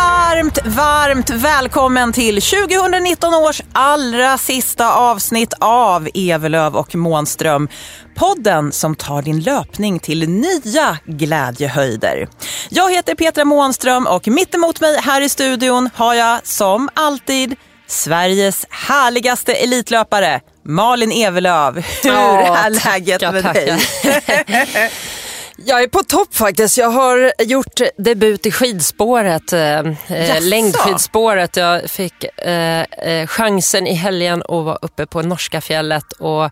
Varmt, varmt välkommen till 2019 års allra sista avsnitt av Evelöv och Månström. Podden som tar din löpning till nya glädjehöjder. Jag heter Petra Månström och mitt emot mig här i studion har jag som alltid Sveriges härligaste elitlöpare Malin Evelöv. Hur Ja, är läget tackar, med dig? Jag är på topp faktiskt. Jag har gjort debut i skidspåret, eh, eh, längdskidspåret. Jag fick eh, eh, chansen i helgen att vara uppe på norska fjället och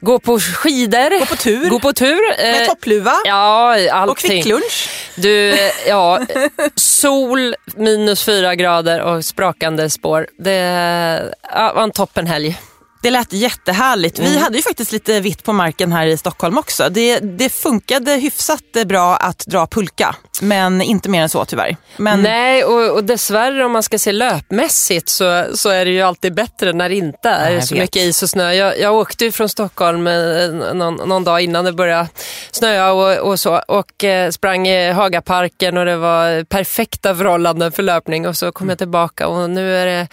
gå på skidor. Gå på tur. Gå på tur. Med eh, toppluva Ja, allting. och kvicklunch. Du, ja, sol, minus fyra grader och sprakande spår. Det ja, var en toppenhelg. Det lät jättehärligt. Mm. Vi hade ju faktiskt lite vitt på marken här i Stockholm också. Det, det funkade hyfsat bra att dra pulka, men inte mer än så tyvärr. Men Nej, och, och dessvärre om man ska se löpmässigt så, så är det ju alltid bättre när det inte är Nej, så vet. mycket is och snö. Jag, jag åkte ju från Stockholm eh, någon, någon dag innan det började snöa och, och så och eh, sprang i Hagaparken och det var perfekta förhållanden för löpning och så kom jag tillbaka och nu är det,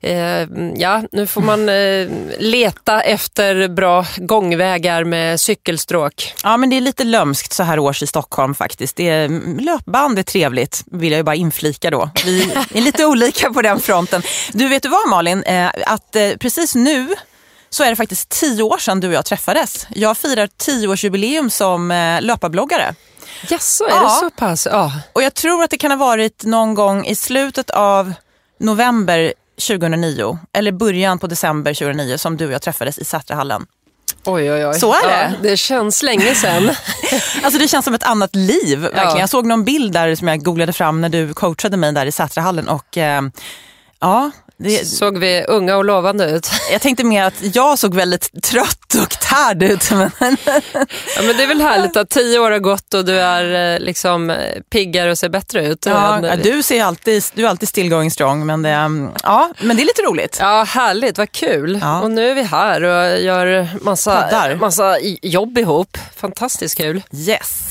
eh, ja, nu får man eh, leta efter bra gångvägar med cykelstråk. Ja, men det är lite lömskt så här års i Stockholm faktiskt. Det är, löpband är trevligt, vill jag ju bara inflika då. Vi är lite olika på den fronten. Du, vet du vad Malin? Eh, att eh, precis nu så är det faktiskt tio år sedan du och jag träffades. Jag firar tioårsjubileum som eh, löparbloggare. Jaså, är Ja. det så pass? Ja. Och jag tror att det kan ha varit någon gång i slutet av november 2009 eller början på december 2009 som du och jag träffades i Sätrahallen. Oj, oj, oj. Så är det. Ja, det känns länge sedan. Alltså det känns som ett annat liv. Verkligen. Ja. Jag såg någon bild där som jag googlade fram när du coachade mig där i Sätrahallen och eh, ja, det, Såg vi unga och lovande ut? jag tänkte mer att jag såg väldigt trött och tärd ut. Men, Ja, men det är väl härligt att tio år har gått och du är eh, liksom piggare och ser bättre ut. ja, Men- du, ser alltid, du är alltid still going strong men det, mm, ja, men det är lite roligt. Ja, härligt, vad kul. Ja. Och nu är vi här och gör massa, Poddar. massa jobb ihop. Fantastiskt kul. Yes.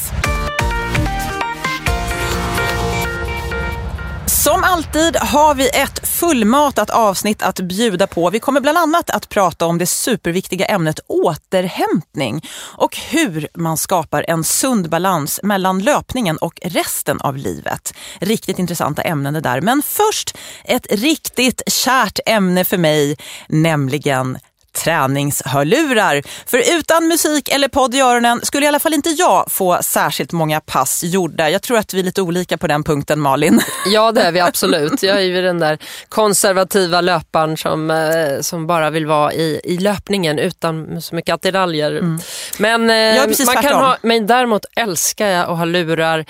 Som alltid har vi ett fullmatat avsnitt att bjuda på. Vi kommer bland annat att prata om det superviktiga ämnet återhämtning och hur man skapar en sund balans mellan löpningen och resten av livet. Riktigt intressanta ämnen det där. Men först ett riktigt kärt ämne för mig, nämligen träningshörlurar. För utan musik eller podd i öronen skulle i alla fall inte jag få särskilt många pass gjorda. Jag tror att vi är lite olika på den punkten Malin. Ja, det är vi absolut. Jag är ju den där konservativa löparen som, eh, som bara vill vara i, i löpningen utan så mycket attiraljer. Men, eh, är man kan ha, men däremot älskar jag att ha lurar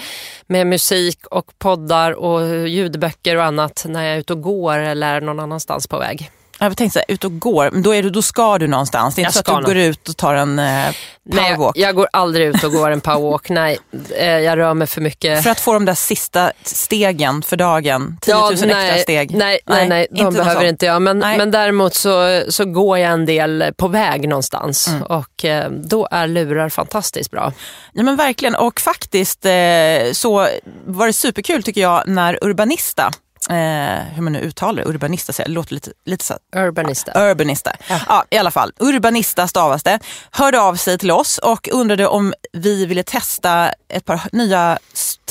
med musik och poddar och ljudböcker och annat när jag är ute och går eller någon annanstans på väg. Jag tänkte så här, ut och går, men då, är du, då ska du någonstans. Det är inte Jag så att du nog. går ut och tar en eh, Nej, powerwalk. jag går aldrig ut och går en powerwalk. Nej, eh, jag rör mig för mycket. För att få de där sista stegen för dagen, 10 000 extra nej, steg. Nej, nej, nej, de någon behöver inte jag. Men, Nej. men däremot så, så går jag en del på väg någonstans Mm. och eh, då är lurar fantastiskt bra. Ja men verkligen och faktiskt eh, så var det superkul tycker jag när Urbanista hur man nu uttalar det, Urbanista, det låter lite, lite så Urbanista. Urbanista. Ja. i alla fall. Urbanista stavas det. Hörde av sig till oss och undrade om vi ville testa ett par nya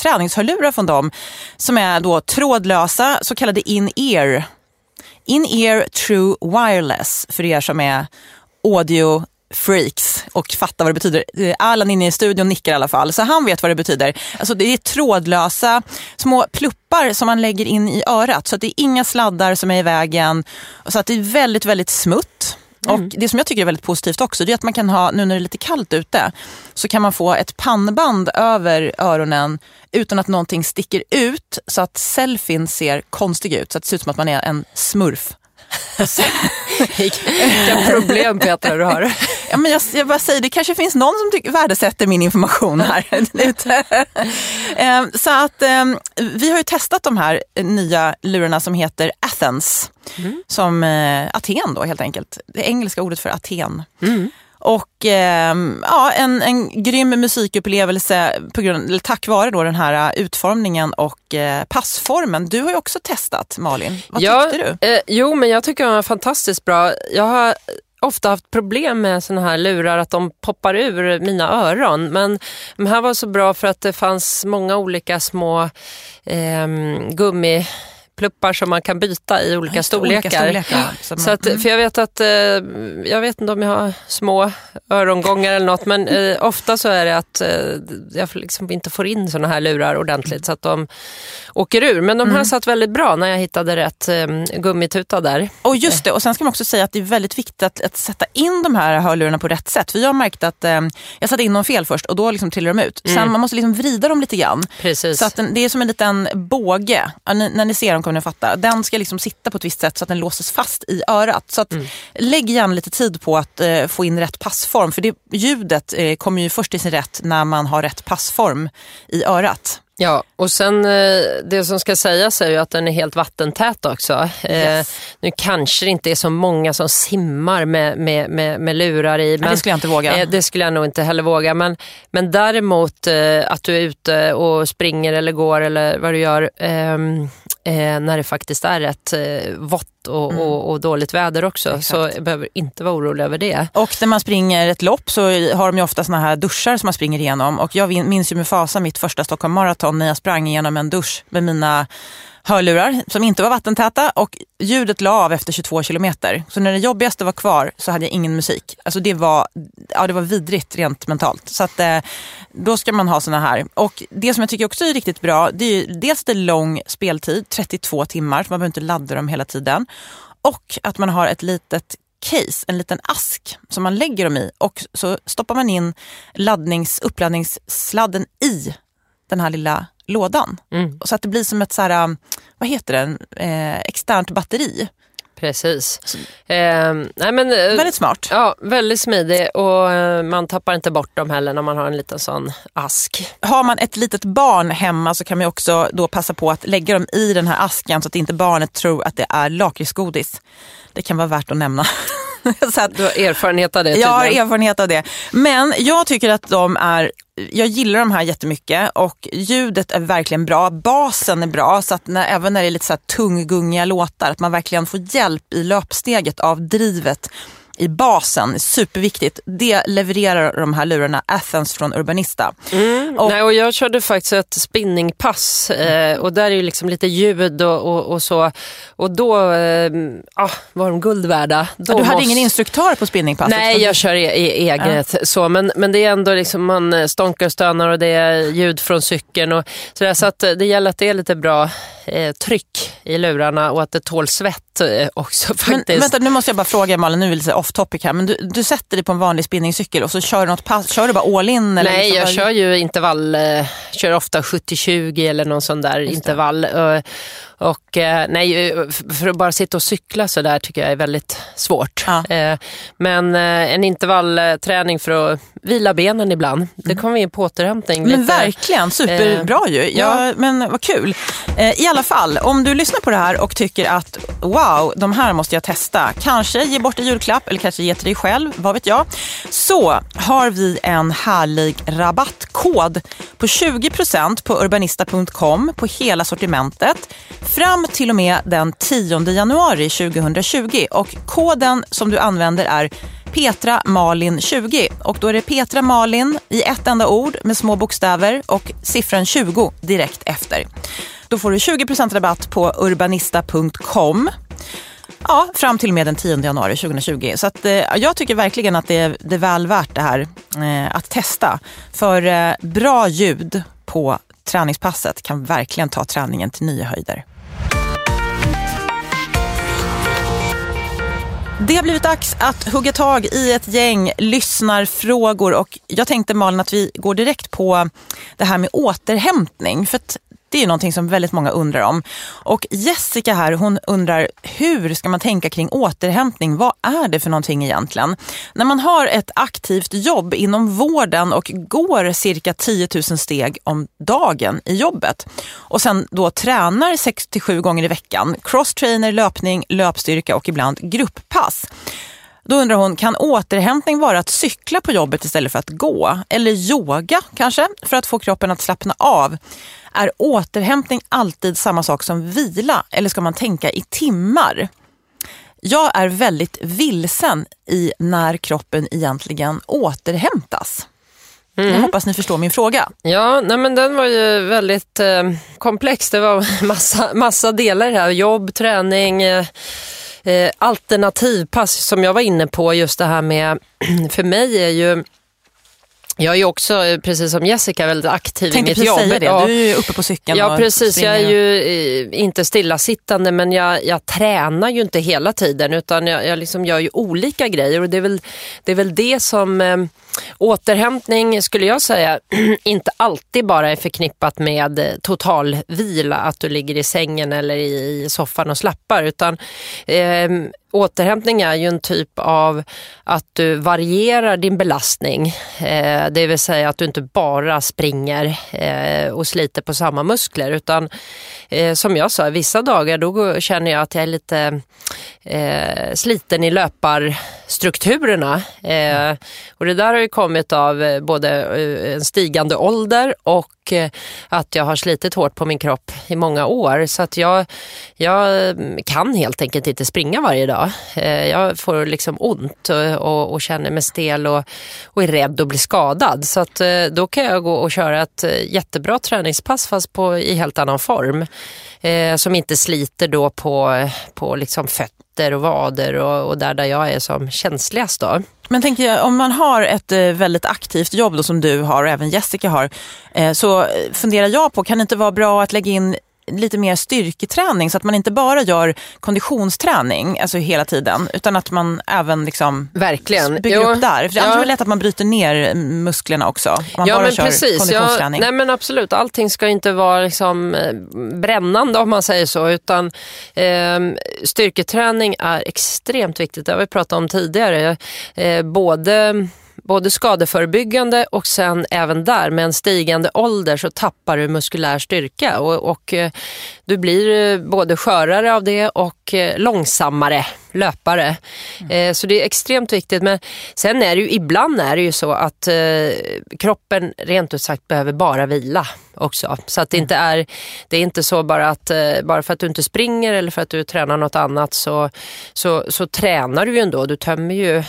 träningshörlurar från dem som är då trådlösa, så kallade in-ear. In-ear true wireless för er som är audio freaks och fattar vad det betyder. Eh, Allan inne i studion nickar i alla fall, så han vet vad det betyder. Alltså det är trådlösa små pluppar som man lägger in i örat så att det är inga sladdar som är i vägen. Så att det är väldigt, väldigt smutt. Och Det som jag tycker är väldigt positivt också det är att man kan ha, nu när det är lite kallt ute, så kan man få ett pannband över öronen utan att någonting sticker ut så att selfien ser konstig ut. Så att det ser ut som att man är en smurf. Vilka problem Petra du har. Ja, men jag, jag bara säger, det kanske finns någon som tycker, värdesätter min information här. Ehm, så att ehm, vi har ju testat de här nya lurarna som heter Athens. Som eh, Aten då helt enkelt. Det engelska ordet för Aten. Och ehm, ja, en, en grym musikupplevelse på grund, eller tack vare då den här eh, utformningen och eh, passformen. Du har ju också testat Malin. Vad ja, tyckte du? Eh, jo, men jag tycker de är fantastiskt bra. Jag har ofta haft problem med såna här lurar, att de poppar ur mina öron. Men de här var så bra för att det fanns många olika små eh, gummipluppar som man kan byta i olika storlekar. olika storlekar, som Så att, för jag vet att, eh, jag vet inte om jag har små örongångar eller något, men eh, ofta så är det att eh, jag liksom inte får in såna här lurar ordentligt så att de åker ur. Men de Mm. här satt väldigt bra när jag hittade rätt gummituta där. Och just det, och sen ska man också säga att det är väldigt viktigt att, att sätta in de här hörlurarna på rätt sätt. För jag har märkt att eh, jag satte in dem fel först och då liksom trillar de ut. Sen man måste liksom vrida dem lite grann. Precis. Så att den, det är som en liten båge. Ja, ni, när ni ser dem ni att fatta. Den ska liksom sitta på ett visst sätt så att den låses fast i örat. Så att lägg gärna lite tid på att eh, få in rätt passform. För det ljudet eh, kommer ju först i sin rätt när man har rätt passform i örat. Ja, och sen eh, det som ska sägas är ju att den är helt vattentät också. Eh, Yes. Nu kanske det inte är så många som simmar med, med, med, med lurar i. det skulle jag inte våga. Eh, det skulle jag nog inte heller våga. Men, men däremot eh, att du är ute och springer eller går eller vad du gör ehm, eh, när det faktiskt är rätt eh, vått och, och, och dåligt väder också. Så jag behöver inte vara orolig över det. Och när man springer ett lopp så har de ju ofta såna här duschar som man springer igenom. Och jag minns ju med fasa mitt första Stockholm Marathon när jag sprang igenom en dusch med mina hörlurar som inte var vattentäta och ljudet la av efter 22 kilometer. Så när det jobbigaste var kvar så hade jag ingen musik. Alltså det var, ja, det var vidrigt rent mentalt. Så att, eh, då ska man ha såna här. Och det som jag tycker också är riktigt bra, det är ju dels det är lång speltid, 32 timmar, så man behöver inte ladda dem hela tiden. Och att man har ett litet case, en liten ask som man lägger dem i och så stoppar man in laddnings, uppladdningssladden i den här lilla lådan. Mm. Så att det blir som ett så här, vad heter det, eh, externt batteri. Precis. Eh, nej men, eh, Väldigt smart. Ja, väldigt smidig och eh, man tappar inte bort dem heller när man har en liten sån ask. Har man ett litet barn hemma så kan man också då passa på att lägga dem i den här asken så att inte barnet tror att det är lakritsgodis. Det kan vara värt att nämna. så att, Du har erfarenhet av det Jag har tydligen. erfarenhet av det. Men jag tycker att de är, jag gillar de här jättemycket och ljudet är verkligen bra. Basen är bra så att när, även när det är lite så här tunggungiga låtar, att man verkligen får hjälp i löpsteget av drivet i basen. Superviktigt. Det levererar de här lurarna Athens från Urbanista. Och- Nej, och jag körde faktiskt ett spinningpass eh, och där är ju liksom lite ljud och, och, och så. Och då eh, ah, var de guld värda. Då du hade måste- ingen instruktör på spinningpasset? Nej, jag kör e- e- eget. Så, men, men det är ändå liksom man eh, stånkar och stönar och det är ljud från cykeln. Och sådär, så att eh, det gäller att det är lite bra eh, tryck i lurarna och att det tål svett eh, också Men faktiskt. vänta, nu måste jag bara fråga Malin, nu är det lite off topic här, men du, du sätter dig på en vanlig spinningcykel och så kör du något pass, kör du bara all in? Eller Nej, liksom jag bara- kör ju intervall, eh, kör ofta 70-20 eller någon sån där intervall. eh, Och nej, för att bara sitta och cykla så där tycker jag är väldigt svårt. Ja. Men en intervallträning för att vila benen ibland, det kommer vi in på återhämtning. Men lite. verkligen, superbra ju. Ja, ja. Men vad kul. I alla fall, om du lyssnar på det här och tycker att wow, Wow, de här måste jag testa. Kanske ge bort en julklapp eller kanske ge till dig själv, vad vet jag. Så har vi en härlig rabattkod på 20% på urbanista.com på hela sortimentet fram till och med den 10 januari 2020. Och koden som du använder är Petra Malin 20 och då är det Petra Malin i ett enda ord med små bokstäver och siffran 20 direkt efter. Då får du 20% rabatt på urbanista.com. Ja, fram till och med den 10 januari 2020. Så att, eh, jag tycker verkligen att det är, det är väl värt det här eh, att testa. För eh, bra ljud på träningspasset kan verkligen ta träningen till nya höjder. Det har blivit dags att hugga tag i ett gäng lyssnarfrågor och jag tänkte Malin att vi går direkt på det här med återhämtning. För det är någonting som väldigt många undrar om. Och Jessica här, hon undrar hur ska man tänka kring återhämtning? Vad är det för någonting egentligen? När man har ett aktivt jobb inom vården och går cirka 10 000 steg om dagen i jobbet och sen då tränar 6-7 gånger i veckan, crosstrainer, löpning, löpstyrka och ibland grupppass. Då undrar hon, kan återhämtning vara att cykla på jobbet istället för att gå? Eller yoga kanske, för att få kroppen att slappna av? Är återhämtning alltid samma sak som vila eller ska man tänka i timmar? Jag är väldigt vilsen i när kroppen egentligen återhämtas. Mm. Jag hoppas ni förstår min fråga. Ja, nej men den var ju väldigt eh, komplex. Det var massa, massa delar här. Jobb, träning, eh, eh alternativpass som jag var inne på. Just det här med, för mig är ju jag är också, eh, precis som Jessica, väldigt aktiv Tänkte i mitt jobb. Säga det. Du är ju uppe på cykeln Ja, precis. Jag är ju eh, inte stillasittande, men jag, jag tränar ju inte hela tiden, utan jag, jag liksom gör ju olika grejer. Och det är väl det, är väl det som eh, återhämtning, skulle jag säga, inte alltid bara är förknippat med eh, total vila, att du ligger i sängen eller i, i soffan och slappar, utan eh, Återhämtning är ju en typ av att du varierar din belastning. Eh, det vill säga att du inte bara springer eh, och sliter på samma muskler utan eh, som jag sa, vissa dagar då känner jag att jag är lite eh, sliten i löparstrukturerna. Eh, och det där har ju kommit av eh, både eh, en stigande ålder och eh, att jag har slitit hårt på min kropp i många år. Så att jag, jag mm, kan helt enkelt inte springa varje dag. Jag får liksom ont och, och, och känner mig stel och, och är rädd att bli skadad. Så att då kan jag gå och köra ett jättebra träningspass fast på, i helt annan form. Eh, som inte sliter då på, på liksom fötter och vader och, och där, där jag är som känsligast. Då. Men tänker jag, om man har ett eh, väldigt aktivt jobb då, som du har och även Jessica har, eh, så eh, funderar jag på, kan det inte vara bra att lägga in lite mer styrketräning så att man inte bara gör konditionsträning alltså hela tiden utan att man även liksom Verkligen. bygger jo. upp där. För ja. annars är det lätt att man bryter ner musklerna också. Om man ja, bara men kör precis. konditionsträning. Ja, nej men absolut, allting ska inte vara liksom eh, brännande om man säger så utan eh, styrketräning är extremt viktigt. Det har vi pratat om tidigare. Eh, både både skadeförebyggande och sen även där med en stigande ålder så tappar du muskulär styrka och, och eh, du blir eh, både skörare av det och eh, långsammare löpare. Mm. Så det är extremt viktigt. Men sen är det ju ibland är det ju så att kroppen rent ut sagt behöver bara vila också. Så att det inte är, det är inte så bara att bara för att du inte springer eller för att du tränar något annat så, så, så tränar du ju ändå. Du tömmer ju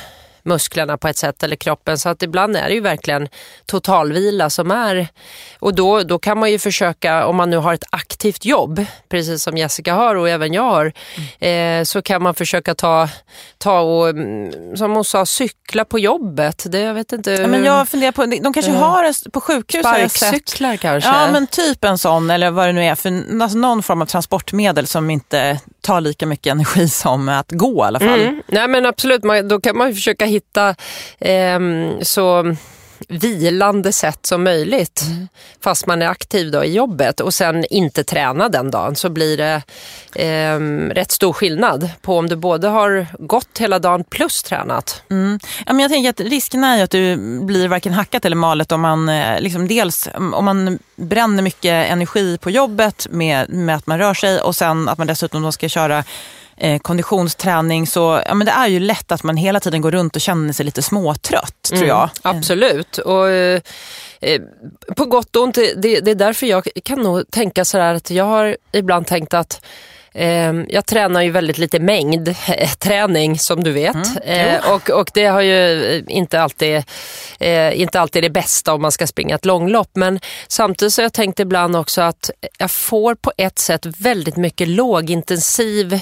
musklerna på ett sätt eller kroppen. Så att ibland är det ju verkligen totalvila som är... Och då, då kan man ju försöka, om man nu har ett aktivt jobb, precis som Jessica har och även jag har, mm. eh, så kan man försöka ta, ta och, mm, som hon sa, cykla på jobbet. Det, jag vet inte. Ja, men jag funderar på, de kanske uh, har på sjukhus Sparkcyklar kanske? Ja, men typ en sån eller vad det nu är. För, alltså någon form av transportmedel som inte tar lika mycket energi som att gå i alla fall. Mm. Nej men absolut, man, då kan man försöka hitta eh, så vilande sätt som möjligt. Mm. Fast man är aktiv då i jobbet och sen inte träna den dagen så blir det eh, rätt stor skillnad på om du både har gått hela dagen plus tränat. Ja, men jag tänker att risken är att du blir varken hackat eller malet om man eh, liksom dels om man bränner mycket energi på jobbet med, med att man rör sig och sen att man dessutom ska köra eh, konditionsträning så ja, men det är ju lätt att man hela tiden går runt och känner sig lite småtrött tror jag. Absolut. Och, eh, eh, på gott och ont, det, det är därför jag kan nog tänka så här att jag har ibland tänkt att eh, jag tränar ju väldigt lite mängd träning som du vet. Eh, och, och det har ju eh, inte alltid, eh, inte alltid det bästa om man ska springa ett långlopp. Men samtidigt så har jag tänkt ibland också att jag får på ett sätt väldigt mycket lågintensiv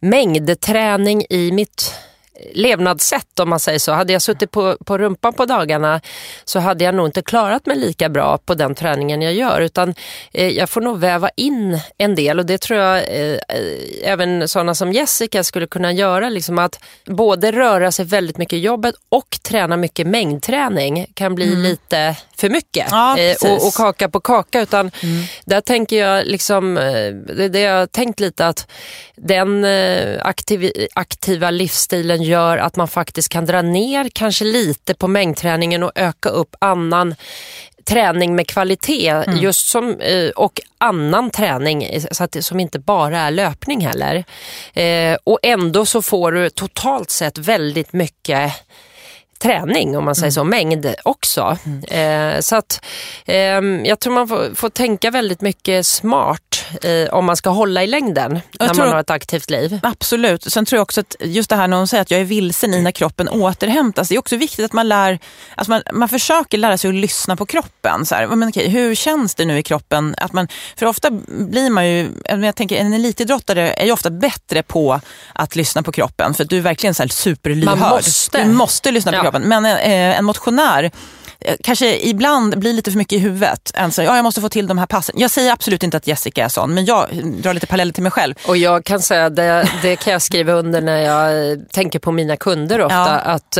mängdträning i mitt levnadssätt om man säger så. Hade jag suttit på, på rumpan på dagarna så hade jag nog inte klarat mig lika bra på den träningen jag gör utan eh, jag får nog väva in en del och det tror jag eh, även sådana som Jessica skulle kunna göra. Liksom att både röra sig väldigt mycket i jobbet och träna mycket mängdträning kan bli lite för mycket Ja, eh, och, och kaka på kaka utan där tänker jag liksom, eh, det, det jag har tänkt lite att den eh, aktiv, aktiva livsstilen gör att man faktiskt kan dra ner kanske lite på mängdträningen och öka upp annan träning med kvalitet just som, eh, och annan träning så att som inte bara är löpning heller. Eh, och ändå så får du totalt sett väldigt mycket träning om man säger så, mängd också. Eh, så att eh, jag tror man får, får tänka väldigt mycket smart eh, om man ska hålla i längden när tror- man har ett aktivt liv. Absolut. Sen tror jag också att just det här när hon säger att jag är vilsen i när kroppen återhämtas. Det är också viktigt att man lär, alltså man, man försöker lära sig att lyssna på kroppen. Så här, men okej, hur känns det nu i kroppen? Att man, för ofta blir man ju, jag tänker en elitidrottare är ju ofta bättre på att lyssna på kroppen. För du är verkligen så här superlyhörd. Man måste. Du måste lyssna på Ja. kroppen. Men eh, en motionär kanske ibland blir lite för mycket i huvudet. En så, ja, jag måste få till de här passen. Jag säger absolut inte att Jessica är sån, men jag drar lite paralleller till mig själv. Och jag kan säga, det, det kan jag skriva under när jag eh, tänker på mina kunder ofta, Ja. att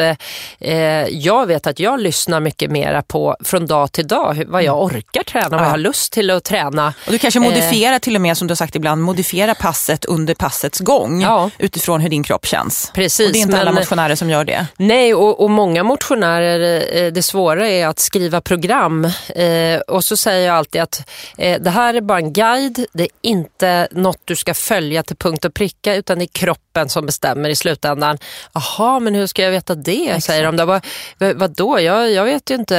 eh, jag vet att jag lyssnar mycket mera på från dag till dag vad jag orkar träna, vad jag har lust till att träna. Och du kanske Eh. modifierar till och med, som du har sagt ibland, modifiera passet under passets gång Ja. utifrån hur din kropp känns. Precis, och det är inte alla men- motionärer som gör det. Nej, och, och många motionärer, eh, det svåra är att skriva program. Eh, och så säger jag alltid att eh, det här är bara en guide, det är inte något du ska följa till punkt och pricka, utan det är kroppen som bestämmer i slutändan. Jaha, men hur ska jag veta det? Säger de. då. Vad, vad, vadå? Jag, jag vet ju inte,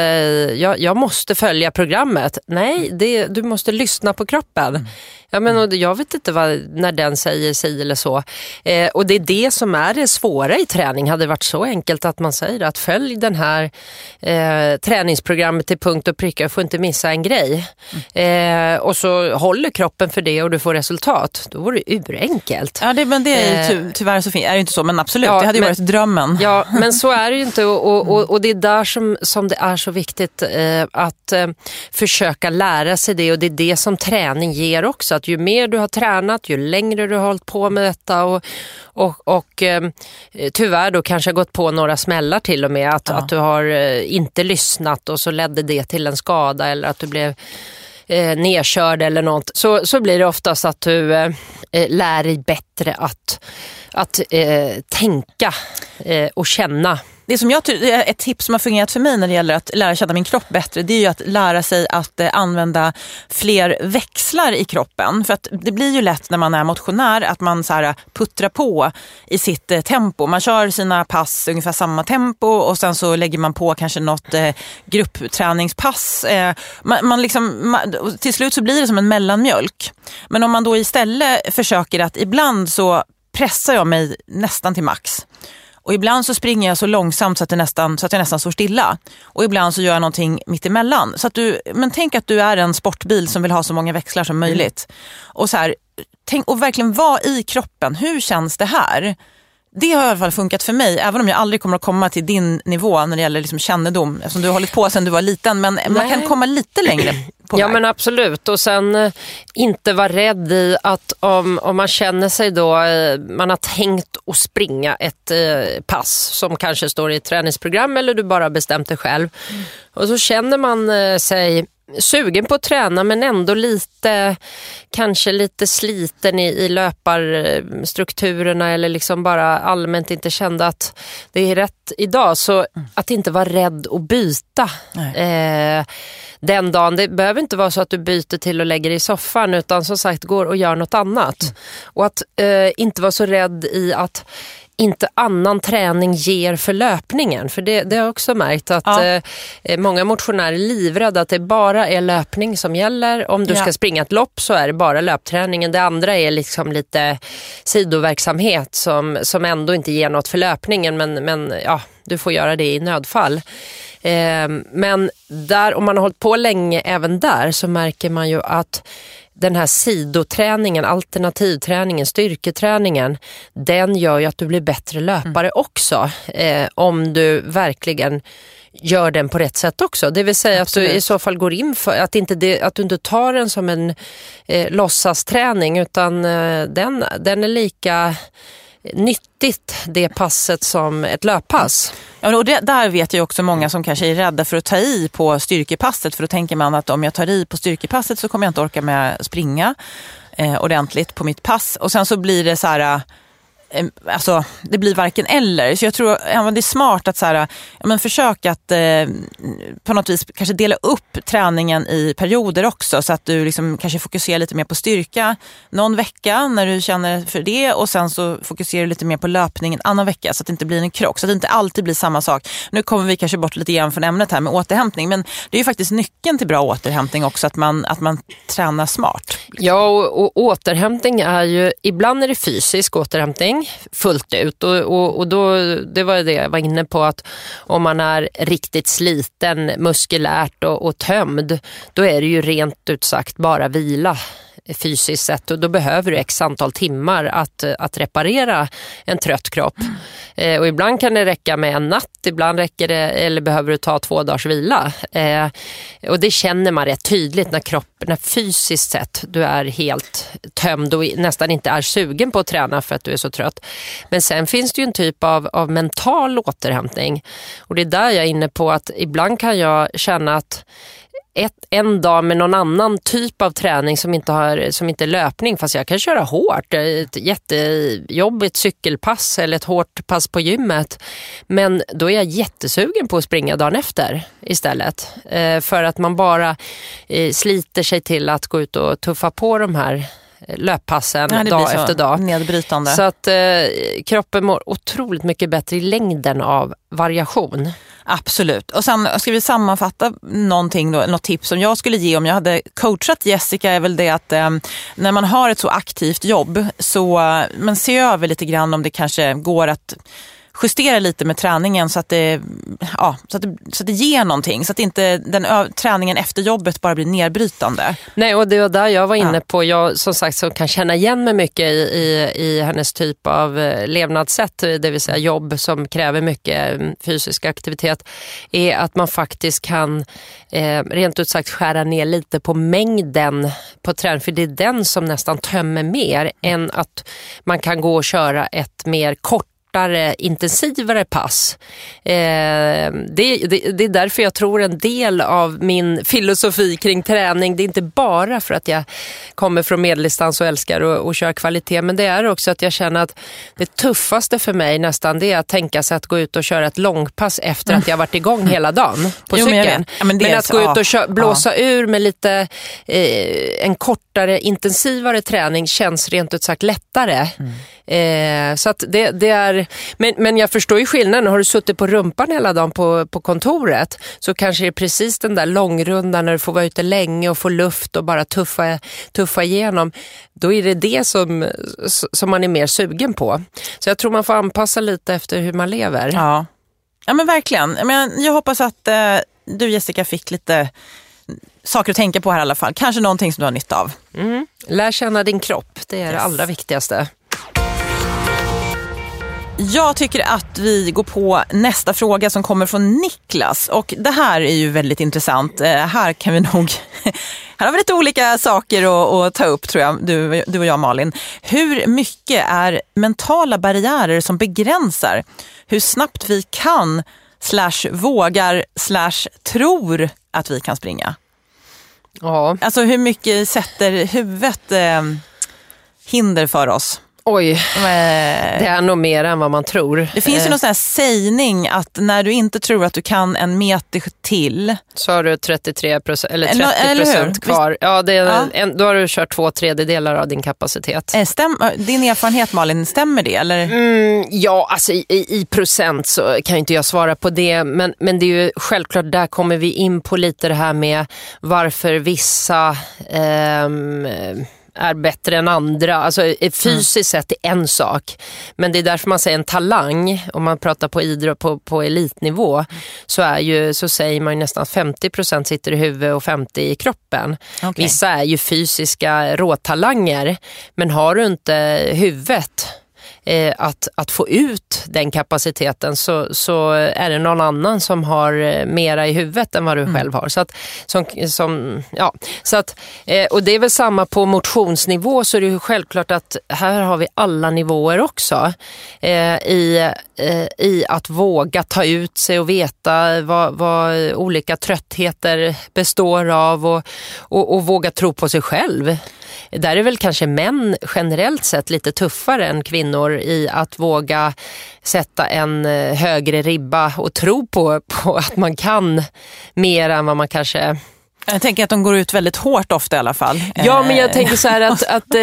jag, jag måste följa programmet. Nej, det, du måste lyssna på kroppen. Ja, men, och jag vet inte vad, när den säger sig eller så. Eh, och det är det som är det svåra i träning. Hade det varit så enkelt att man säger att följ den här eh, träningsprogrammet till punkt och pricka, jag får inte missa en grej. Eh, och så håller kroppen för det och du får resultat. Då vore det urenkelt. Ja, det, men det är ju Eh. ty, tyvärr så är det inte så, men absolut, Ja, det hade men- varit drömmen. Ja, men så är det ju inte och, och, och, och det är där som, som det är så viktigt eh, att eh, försöka lära sig det och det är det som träning ger också. Att ju mer du har tränat, ju längre du har hållit på med detta och, och, och eh, tyvärr då kanske gått på några smällar till och med. Att, att du har eh, inte lyssnat och så ledde det till en skada eller att du blev eh, nedkörd eller något, så, så blir det oftast att du eh, eh, lär dig bättre att, att eh, tänka eh, och känna. Det som jag ett tips som har fungerat för mig när det gäller att lära känna min kropp bättre, det är ju att lära sig att eh, använda fler växlar i kroppen. För att det blir ju lätt när man är motionär att man så här eh, puttrar på i sitt eh, tempo. Man kör sina pass ungefär samma tempo och sen så lägger man på kanske något gruppträningspass. Man, man liksom, man, till slut så blir det som en mellanmjölk. Men om man då istället försöker att ibland så pressar jag mig nästan till max. Och ibland så springer jag så långsamt så att, det nästan, så att jag nästan står stilla. Och ibland så gör jag någonting mitt emellan. Så att du, men tänk att du är en sportbil som vill ha så många växlar som möjligt. Och, så här, tänk, och verkligen vara i kroppen. Hur känns det här? Det har i alla fall funkat för mig, även om jag aldrig kommer att komma till din nivå när det gäller liksom kännedom, eftersom du har hållit på sedan du var liten. Men man kan Nej. komma lite längre, Ja väg. men absolut och sen eh, inte vara rädd i att om, om man känner sig då, eh, man har tänkt att springa ett eh, pass som kanske står i ett träningsprogram eller du bara bestämt det själv. Och så känner man eh, sig sugen på att träna men ändå lite, kanske lite sliten i, i löparstrukturerna eller liksom bara allmänt inte kände att det är rätt idag. Så att inte vara rädd att byta eh, den dagen. Det behöver inte vara så att du byter till och lägger dig i soffan utan som sagt går och gör något annat. Och att eh, inte vara så rädd i att inte annan träning ger för löpningen. För det, det har jag också märkt att Ja. eh, många motionärer är livrädda att det bara är löpning som gäller. Om du Ja. ska springa ett lopp så är det bara löpträningen. Det andra är liksom lite sidoverksamhet som, som ändå inte ger något för löpningen men, men ja, du får göra det i nödfall. Eh, men där, om man har hållit på länge även där så märker man ju att den här sidoträningen, alternativträningen, styrketräningen, den gör ju att du blir bättre löpare också. Eh, om du verkligen gör den på rätt sätt också. Det vill säga att du Absolut. i så fall går in för att, inte det, att du inte tar den som en eh, låtsasträning utan eh, den, den är lika nyttigt det passet som ett löppass. Ja, och det, där vet jag också många som kanske är rädda för att ta i på styrkepasset. För då tänker man att om jag tar i på styrkepasset så kommer jag inte orka med att springa eh, ordentligt på mitt pass. Och sen så blir det så här... Eh, alltså, det blir varken eller. Så jag tror ja, det är smart att så här, ja, men försöka att eh, på något vis kanske dela upp träningen i perioder också. Så att du liksom kanske fokuserar lite mer på styrka någon vecka när du känner för det. Och sen så fokuserar du lite mer på löpning en annan vecka. Så att det inte blir en krock. Så att det inte alltid blir samma sak. Nu kommer vi kanske bort lite grann från ämnet här med återhämtning. Men det är ju faktiskt nyckeln till bra återhämtning också. Att man, att man tränar smart. Ja, och, och återhämtning är ju, ibland är det fysisk återhämtning fullt ut. Och, och, och då, det var det jag var inne på att om man är riktigt sliten, muskulärt och, och tömd, då är det ju rent ut sagt bara vila fysiskt sett och då behöver du x antal timmar att, att reparera en trött kropp. Eh, och ibland kan det räcka med en natt, ibland räcker det, eller behöver du ta två dagars vila. Eh, och det känner man rätt tydligt när kroppen, när fysiskt sett du är helt tömd och nästan inte är sugen på att träna för att du är så trött. Men sen finns det ju en typ av, av mental återhämtning och det är där jag är inne på att ibland kan jag känna att ett, en dag med någon annan typ av träning som inte, har, som inte är löpning fast jag kan köra hårt, ett jättejobbigt cykelpass eller ett hårt pass på gymmet. Men då är jag jättesugen på att springa dagen efter istället. Eh, för att man bara eh, sliter sig till att gå ut och tuffa på de här löppassen Ja, dag efter dag. Nedbrytande. Så att eh, kroppen mår otroligt mycket bättre i längden av variation. Absolut. Och sen ska vi sammanfatta någonting då, något tips som jag skulle ge om jag hade coachat Jessica är väl det att eh, när man har ett så aktivt jobb så eh, man ser över lite grann om det kanske går att justera lite med träningen så att det, ja, så att det, så att det ger någonting. Så att inte den träningen efter jobbet bara blir nedbrytande. Nej, och det var där jag var inne Ja. på, jag som sagt som kan känna igen mig mycket i, i, i hennes typ av eh, levnadssätt, det vill säga jobb som kräver mycket mm, fysisk aktivitet, är att man faktiskt kan eh, rent ut sagt skära ner lite på mängden på träning, för det är den som nästan tömmer mer än att man kan gå och köra ett mer kort kortare, intensivare pass. Eh, det, det, det är därför jag tror en del av min filosofi kring träning, det är inte bara för att jag kommer från medeldistans och älskar att och köra kvalitet, men det är också att jag känner att det tuffaste för mig nästan det är att tänka sig att gå ut och köra ett långpass efter att jag varit igång hela dagen på Jo, men cykeln. Ja, men är att gå ut ja, och kö- blåsa ur med lite eh, en kortare, intensivare träning känns rent ut sagt lättare. Eh, så att det, det är, men, men jag förstår ju skillnaden. Har du suttit på rumpan hela dagen på, på kontoret så kanske det är precis den där långrundan när du får vara ute länge och få luft och bara tuffa, tuffa igenom. Då är det det som, som man är mer sugen på. Så jag tror man får anpassa lite efter hur man lever. Ja, ja men verkligen. Jag, menar, jag hoppas att eh, du Jessica fick lite saker att tänka på här i alla fall. Kanske någonting som du har nytta av. Lär känna din kropp, det är det allra viktigaste. Jag tycker att vi går på nästa fråga som kommer från Niklas. Och det här är ju väldigt intressant. Eh, här kan vi nog... Här har vi lite olika saker att, att ta upp tror jag, du, du och jag Malin. Hur mycket är mentala barriärer som begränsar hur snabbt vi kan slash vågar slash tror att vi kan springa? Ja. Alltså hur mycket sätter huvudet eh, hinder för oss? Oj, Eh, det är nog mer än vad man tror. Det finns ju Eh, någon sån här sägning att när du inte tror att du kan en meter till, Så har du 33 procent, eller 30 Eller- procent kvar. Ja, det är Ja. En, då har du kört två tredjedelar av din kapacitet. eh, stäm, din erfarenhet Malin, stämmer det? Eller? Mm, ja, alltså i, i, procent så kan inte jag svara på det. Men, men det är ju självklart, där kommer vi in på lite det här med varför vissa ehm, är bättre än andra. Alltså fysiskt sett är en sak. Men det är därför man säger en talang, om man pratar på idrott på, på elitnivå, så, är ju, så säger man ju nästan 50% sitter i huvudet och 50% i kroppen. Okej. Vissa är ju fysiska råtalanger, men har du inte huvudet eh, att, att få ut den kapaciteten så, så är det någon annan som har eh, mera i huvudet än vad du själv har. Så att, som, som, ja, så att, eh, och det är väl samma på motionsnivå så är det ju självklart att här har vi alla nivåer också eh, i, eh, i att våga ta ut sig och veta vad, vad olika tröttheter består av och, och, och våga tro på sig själv. Där är väl kanske män generellt sett lite tuffare än kvinnor i att våga sätta en eh, högre ribba och tro på, på att man kan mer än vad man kanske... Jag tänker att de går ut väldigt hårt ofta i alla fall. Ja, men jag Eh, tänker så här att, att eh,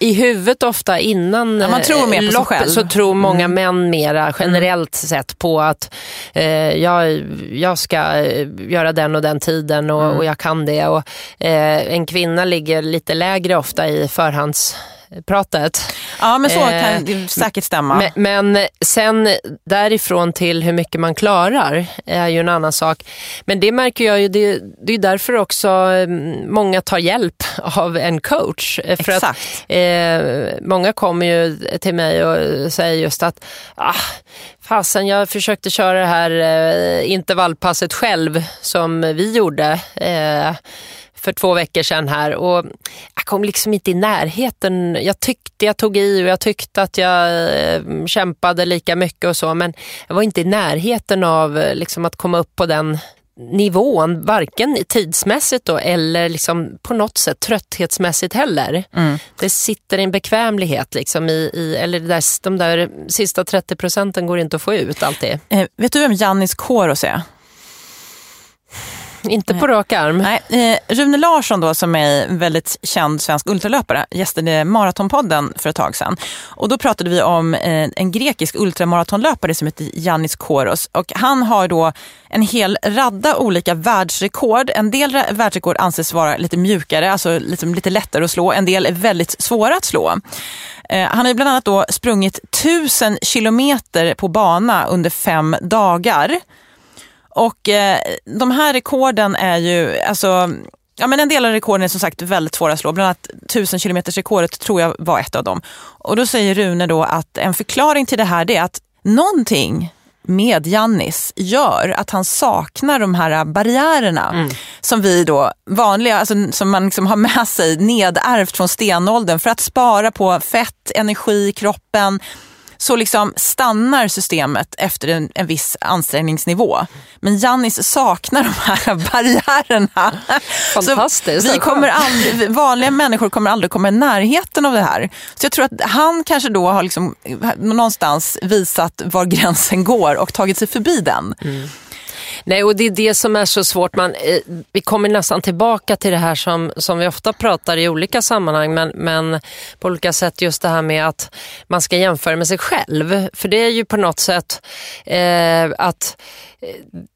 i huvudet ofta innan Ja, man tror mer på sig loppet själv. Mm. så tror många män mera generellt sett på att eh, jag, jag ska eh, göra den och den tiden och, Mm. och jag kan det. Och, eh, en kvinna ligger lite lägre ofta i förhandspratet. Ja, men så eh, kan det säkert stämma. Men, men sen därifrån till hur mycket man klarar är ju en annan sak. Men det märker jag ju, det, det är därför också mm, många tar hjälp av en coach. Eh, För Exakt. att eh, många kommer ju till mig och säger just att ah, fasen jag försökte köra det här eh, intervallpasset själv som vi gjorde. Eh, för två veckor sedan här och jag kom liksom inte i närheten. Jag tyckte jag tog i och jag tyckte att jag eh, kämpade lika mycket och så men jag var inte i närheten av eh, liksom, att komma upp på den nivån, varken tidsmässigt då, eller liksom på något sätt trötthetsmässigt heller. Det sitter en bekvämlighet liksom i, i eller där, de där sista 30 procenten går inte att få ut alltid. Eh, vet du vem Jannis Kåros är? Inte på rak arm. Nej, eh, Rune Larsson då, som är en väldigt känd svensk ultralöpare gästade Maratonpodden för ett tag sedan. Och då pratade vi om eh, en grekisk ultramaratonlöpare som heter Yannis Koros. Och han har då en hel radda olika världsrekord. En del världsrekord anses vara lite mjukare, alltså liksom lite lättare att slå. En del är väldigt svåra att slå. Eh, han har bland annat då sprungit tusen kilometer på bana under fem dagar. Och eh, de här rekorden är ju, alltså, ja men en del av rekorden är som sagt väldigt svåra att slå. Bland annat 1000 km rekordet tror jag var ett av dem. Och då säger Rune då att en förklaring till det här är att någonting med Jannis gör att han saknar de här barriärerna som vi då vanliga, alltså, som man liksom har med sig nedärvt från stenåldern för att spara på fett, energi i kroppen så liksom stannar systemet efter en, en viss ansträngningsnivå. Men Jannis saknar de här barriärerna. Fantastiskt. Så vi kommer aldrig, vanliga människor kommer aldrig komma i närheten av det här. Så jag tror att han kanske då har liksom, någonstans visat var gränsen går och tagit sig förbi den. Nej, och det är det som är så svårt. Man, eh, vi kommer nästan tillbaka till det här som, som vi ofta pratar i olika sammanhang, men, men på olika sätt just det här med att man ska jämföra med sig själv. För det är ju på något sätt eh, att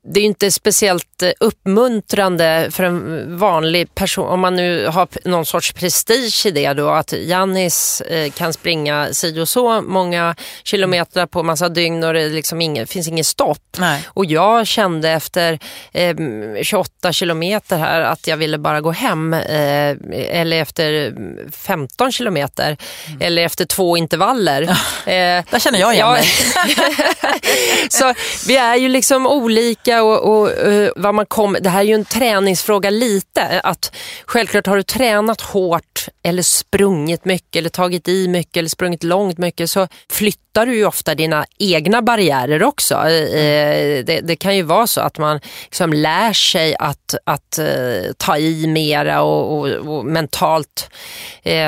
det är inte speciellt eh, uppmuntrande för en vanlig person, om man nu har någon sorts prestige i det då, att Jannis eh, kan springa si och så många kilometer på massa dygn och det liksom inget, finns inget stopp. Nej. Och jag kände efter eh, 28 kilometer här att jag ville bara gå hem. Eh, eller efter 15 kilometer. Mm. Eller efter två intervaller. Eh, Där känner jag igen ja, mig. så vi är ju liksom olika och, och och, vad man kom, det här är ju en träningsfråga lite. Att självklart har du tränat hårt eller sprungit mycket eller tagit i mycket eller sprungit långt mycket så flyttar du ju ofta dina egna barriärer också. Mm. Det, det, kan ju vara så att man liksom lär sig att, att uh, ta i mera och, och, och mentalt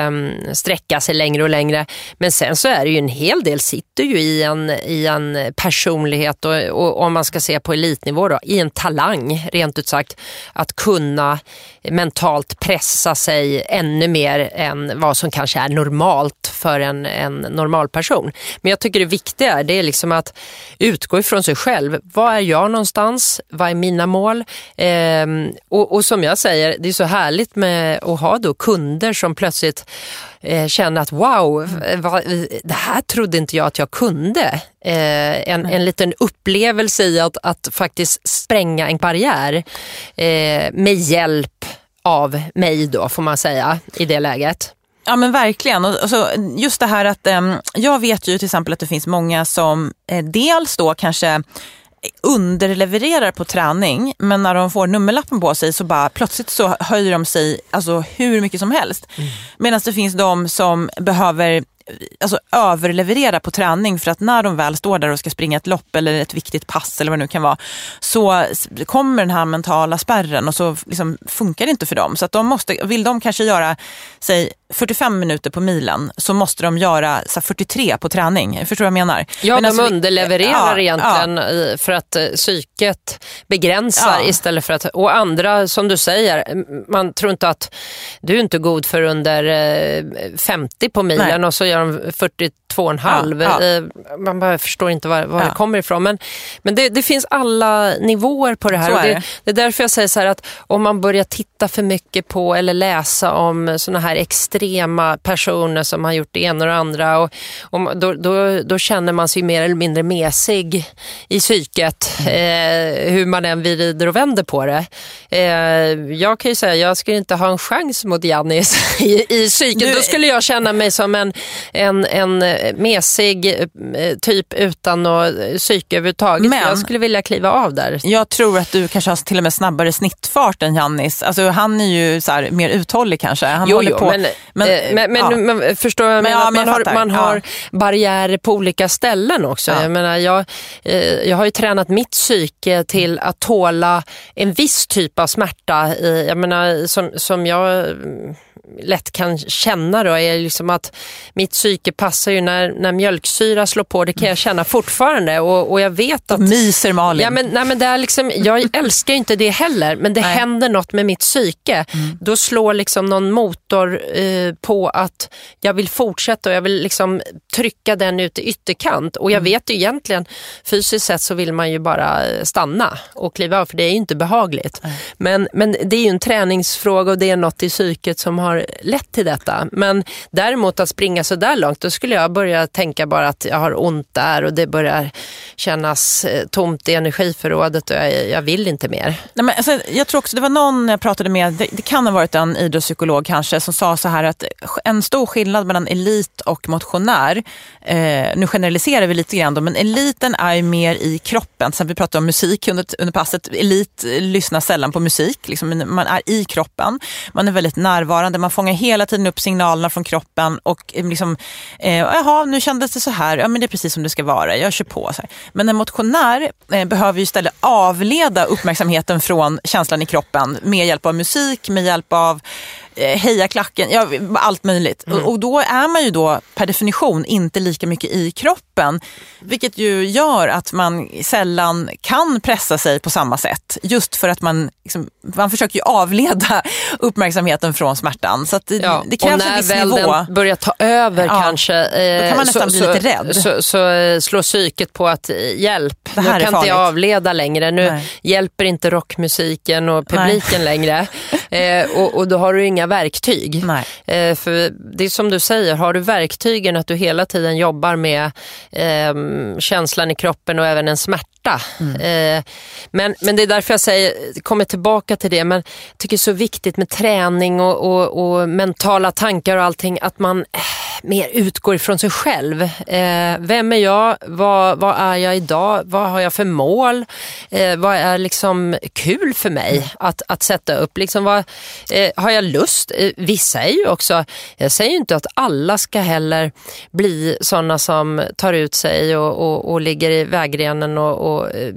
um, sträcka sig längre och längre. Men sen så är det ju en hel del sitter ju i en, i en personlighet och, och om man ska se på elitnivå då, i en talang rent ut sagt. Att kunna mentalt pressa sig ännu mer än vad som kanske är normalt för en, en normal person. Men jag tycker det viktiga är, det är liksom att utgå ifrån sig själv. Var är jag någonstans? Vad är mina mål? Ehm, och, och, som jag säger, det är så härligt med att ha då kunder som plötsligt eh, känner att wow, vad, det här trodde inte jag att jag kunde. Eh, en, en liten upplevelse i att, att faktiskt spränga en barriär eh, med hjälp av mig då får man säga i det läget. Ja men verkligen. Och, så just det här att eh, jag vet ju till exempel att det finns många som eh, dels då kanske underlevererar på träning men när de får nummerlappen på sig så bara plötsligt så höjer de sig alltså, hur mycket som helst. Mm. Medan det finns de som behöver alltså, överleverera på träning för att när de väl står där och ska springa ett lopp eller ett viktigt pass eller vad det nu kan vara så kommer den här mentala spärren och så liksom funkar det inte för dem. Så att de måste, vill de kanske göra säg 45 minuter på milen så måste de göra så 43 på träning. Förstår du vad jag menar? Ja, Men de alltså, underlevererar ja, egentligen ja. för att eh, psyket begränsar ja. istället för att... Och andra, som du säger, man tror inte att du är inte god för under 50 eh, på milen Nej. och så säger de 40 42,5. Ja, ja. Eh, man bara förstår inte var, var det kommer ifrån. Men, men det, det, finns alla nivåer på det här. Är det, det, är därför jag säger så att om man börjar titta för mycket på eller läsa om såna här extrema personer som har gjort det ena och det andra. Och, och då, då, då, känner man sig mer eller mindre mesig i psyket. Mm. Eh, hur man än vrider och vänder på det. Eh, jag kan ju säga jag skulle inte ha en chans mot Jannis i, i psyket. Du, då skulle jag känna mig som en, en, en mesig eh, typ utan något psyke överhuvudtaget. Men, jag skulle vilja kliva av där. Jag tror att du kanske har till och med snabbare snittfart än Jannis. Alltså, han är ju så här, mer uthållig kanske. Han jo, jo på. men, men, eh, men, men, ja. men förstår jag, men, ja, men man, har, man har barriärer på olika ställen också. Ja. Jag, menar, jag, eh, jag har ju tränat mitt psyke till att tåla en viss typ av smärta. Jag menar, som, som jag lätt kan känna då är liksom att mitt psyke passar ju när, när mjölksyra slår på. Det kan jag känna fortfarande och, och jag vet att... Myser Malin. Ja, men, nej, men det är liksom, jag älskar inte det heller men det nej. händer något med mitt psyke. Mm. Då slår liksom någon motor eh, på att jag vill fortsätta och jag vill liksom trycka den ut i ytterkant. Och jag mm. vet ju egentligen fysiskt sett så vill man ju bara stanna och kliva av för det är ju inte behagligt. Men, men det är ju en träningsfråga och det är något i psyket som har har lett till detta. Men däremot att springa så där långt, då skulle jag börja tänka bara att jag har ont där och det börjar kännas eh, tomt i energiförrådet och jag, jag vill inte mer. Nej, men alltså, jag tror också, det var någon jag pratade med, det, det kan ha varit en idrottspsykolog kanske, som sa så här att en stor skillnad mellan elit och motionär, eh, nu generaliserar vi lite grann då, men eliten är mer i kroppen. Sen vi pratade om musik under, under passet, elit lyssnar sällan på musik, liksom, man är i kroppen, man är väldigt närvarande, man fångar hela tiden upp signalerna från kroppen och eh, liksom, eh, jaha, nu kändes det så här, ja men det är precis som det ska vara, jag kör på. Så här. Men en motionär eh, behöver ju istället avleda uppmärksamheten från känslan i kroppen med hjälp av musik, med hjälp av heja klacken, ja, allt möjligt. Mm. Och, och, då är man ju då per definition inte lika mycket i kroppen. Vilket ju gör att man sällan kan pressa sig på samma sätt. Just för att man, liksom, man försöker ju avleda uppmärksamheten från smärtan. Så det, ja, det krävs en viss nivå. Och när den börjar ta över ja, kanske. Eh, då kan man nästan så, bli lite rädd. Så, så, så eh, slår psyket på att eh, hjälp, nu kan inte jag avleda längre. Nu Nej. hjälper inte rockmusiken och publiken Nej. längre. Eh, och, och då har du inga verktyg. Eh, för det är som du säger, har du verktygen att du hela tiden jobbar med eh, känslan i kroppen och även en smärta smärta. Eh, men, men det är därför jag säger, kommer tillbaka till det, men jag tycker det är så viktigt med träning och, och, och mentala tankar och allting, att man eh, mer utgår ifrån sig själv. Eh, vem är jag? Vad, vad är jag idag? Vad har jag för mål? Eh, vad är liksom kul för mig att, att sätta upp? Liksom vad, eh, har jag lust? Eh, vissa är ju också, jag säger ju inte att alla ska heller bli sådana som tar ut sig och, och, och ligger i vägrenen och, och eh,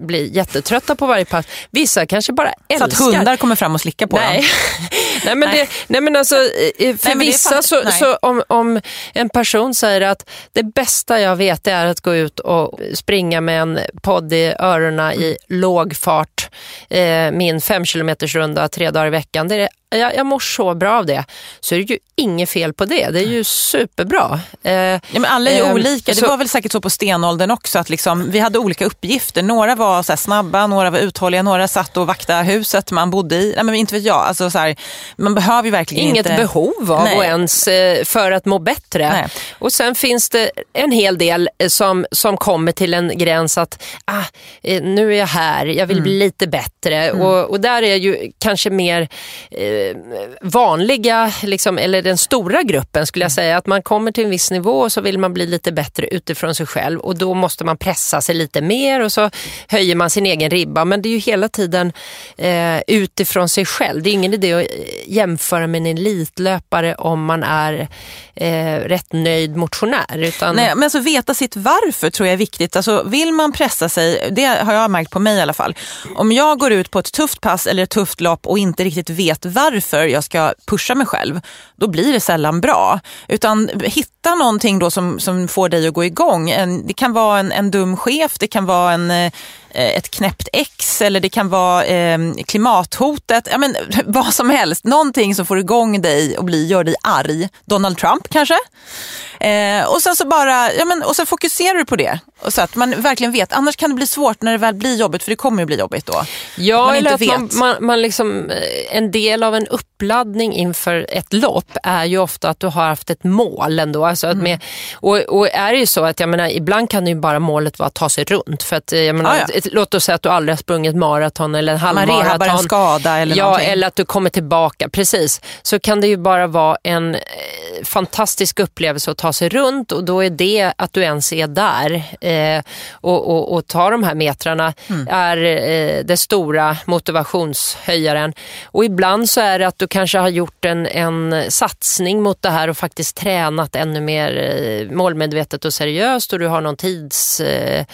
blir jättetrötta på varje pass. Vissa kanske bara älskar. Så att hundar kommer fram och slickar på nej. dem? nej, men Nej. Det, nej men alltså, för Nej, det vissa fan- så, så om, om en person säger att det bästa jag vet är att gå ut och springa med en podd i öronen i låg fart, eh, min fem kilometers runda tre dagar i veckan. Det är, jag, jag mår så bra av det. Så är det ju inget fel på det. Det är ju superbra. Eh, Ja, men alla är ju Ehm, olika. Det så- var väl säkert så på stenåldern också. Att liksom, vi hade olika uppgifter. Några var så snabba, några var uthålliga, några satt och vaktade huset man bodde i. Nej, men inte vet jag. Alltså, så här, man behöver ju verkligen Inget inte... behov av Nej. att ens eh, för att må bättre. Nej. Och sen finns det en hel del eh, som, som kommer till en gräns att ah, eh, nu är jag här, jag vill bli Mm. lite bättre. Och, och där är ju kanske mer eh, vanliga, liksom, eller den stora gruppen skulle jag säga, att man kommer till en viss nivå och så vill man bli lite bättre utifrån sig själv och då måste man pressa sig lite mer och så höjer man sin egen ribba. Men det är ju hela tiden eh, utifrån sig själv. Det är ingen idé att eh, jämföra med en elitlöpare om man är eh, rätt nöjd motionär. Utan, Nej, men alltså veta sitt varför tror jag är viktigt. Alltså, vill man pressa sig, det har jag märkt på mig i alla fall. Om jag går ut på ett tufft pass eller ett tufft lopp och inte riktigt vet varför varför jag ska pusha mig själv, då blir det sällan bra. Utan hitta någonting då som, som får dig att gå igång. En, det kan vara en, en dum chef, det kan vara en, eh, ett knäppt ex eller det kan vara eh, klimathotet. Ja, men, vad som helst. Någonting som får igång dig och blir, gör dig arg. Donald Trump kanske? Eh, och sen så bara, ja, men, och så fokuserar du på det. Så att man verkligen vet. Annars kan det bli svårt när det väl blir jobbigt, för det kommer ju bli jobbigt då. Ja, man eller att man, man, man liksom, eh, en del av en uppladdning inför ett lopp är ju ofta att du har haft ett mål ändå. Alltså Mm. med, och, och är det ju så att jag menar, ibland kan ju bara målet vara att ta sig runt. För att, eh, jag menar, Ja, ja. ett- Låt oss säga att du aldrig har sprungit maraton eller en Man halvmaraton. rehabbar en skada eller Ja, någonting. eller att du kommer tillbaka. Precis. Så kan det ju bara vara en eh, fantastisk upplevelse att ta sig runt och då är det att du ens är där eh, och, och, och tar de här metrarna Mm. är eh, det stora motivationshöjaren. Och ibland så är det att du kanske har gjort en, en satsning mot det här och faktiskt tränat ännu mer eh, målmedvetet och seriöst och du har någon tids... Eh,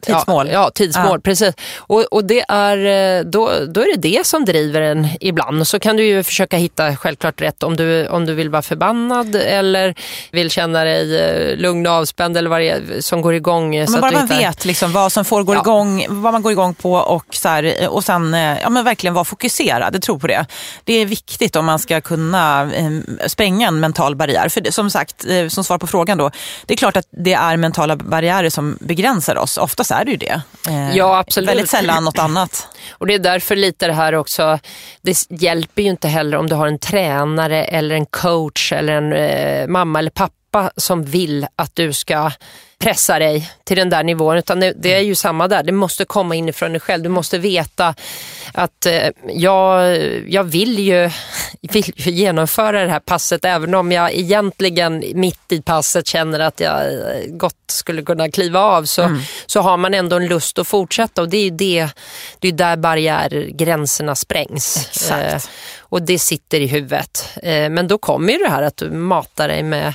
Tidsmål. Ja, ja tidsmål, Ja. precis. Och, och det är, eh, då, då är det det som driver en ibland. Så kan du ju försöka hitta självklart rätt om du, om du vill vara förbannad eller vill känna dig eh, lugn och avspänd eller vad det är som går igång. eh, så Men att bara man hittar- vet liksom vad som får gå Ja. igång, vad man går igång på och, så här, och sen ja, men verkligen vara fokuserad. Tror på det. Det är viktigt om man ska kunna eh, spränga en mental barriär. För det, som sagt, eh, som svar på frågan då, det är klart att det är mentala barriärer som begränsar oss. Oftast är det ju det. Eh, Ja, absolut. Väldigt sällan något annat. Och det är därför lite det här också, det hjälper ju inte heller om du har en tränare eller en coach eller en eh, mamma eller pappa som vill att du ska pressa dig till den där nivån. Utan det, det är ju samma där, det måste komma inifrån dig själv. Du måste veta att eh, jag, jag vill ju, vill ju genomföra det här passet även om jag egentligen mitt i passet känner att jag eh, gott skulle kunna kliva av så, så har man ändå en lust att fortsätta och det är ju det, det är där barriärgränserna sprängs. Exakt. Eh, och det sitter i huvudet. Eh, men då kommer ju det här att du matar dig med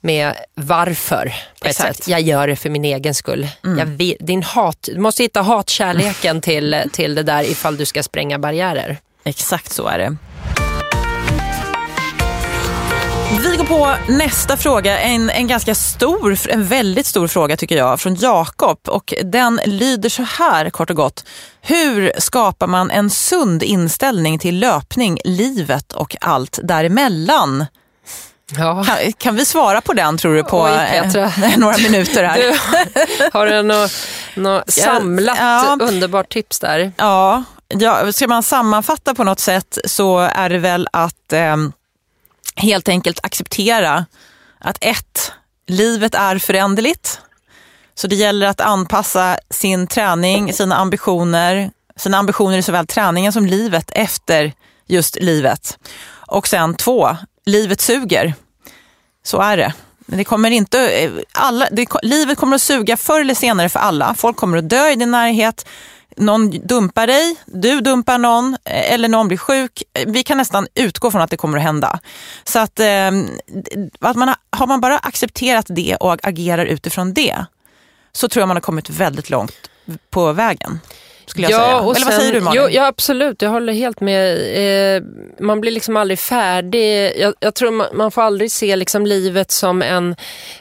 med varför på ett Exakt. Mm. sätt. Jag gör det för min egen skull. Jag vill, din hat, du måste hitta hatkärleken till, till det där ifall du ska spränga barriärer. Exakt så är det. Vi går på nästa fråga, en, en ganska stor, en väldigt stor fråga tycker jag, från Jakob. Och den lyder så här kort och gott. Hur skapar man en sund inställning till löpning, livet och allt däremellan? Ja. Kan, kan vi svara på den tror du på Oj, eh, några minuter här? Du, har du något, något samlat ja. underbart tips där? Ja, ja, ska man sammanfatta på något sätt så är det väl att eh, helt enkelt acceptera att ett, livet är föränderligt. Så det gäller att anpassa sin träning, sina ambitioner, sina ambitioner i såväl träningen som livet efter just livet. Och sen två, livet suger. Så är det. Det kommer inte, eh, alla, det, livet kommer att suga förr eller senare för alla. Folk kommer att dö i din närhet. Någon dumpar dig, du dumpar någon eh, eller någon blir sjuk. Eh, vi kan nästan utgå från att det kommer att hända. Så att, ehm, att man har, har man bara accepterat det och agerar utifrån det så tror jag man har kommit väldigt långt på vägen skulle jag ja, säga. Eller vad säger du Malin? Jo, ja absolut, jag håller helt med. Eh, man blir liksom aldrig färdig. Jag, jag tror man, man, får aldrig se liksom livet som en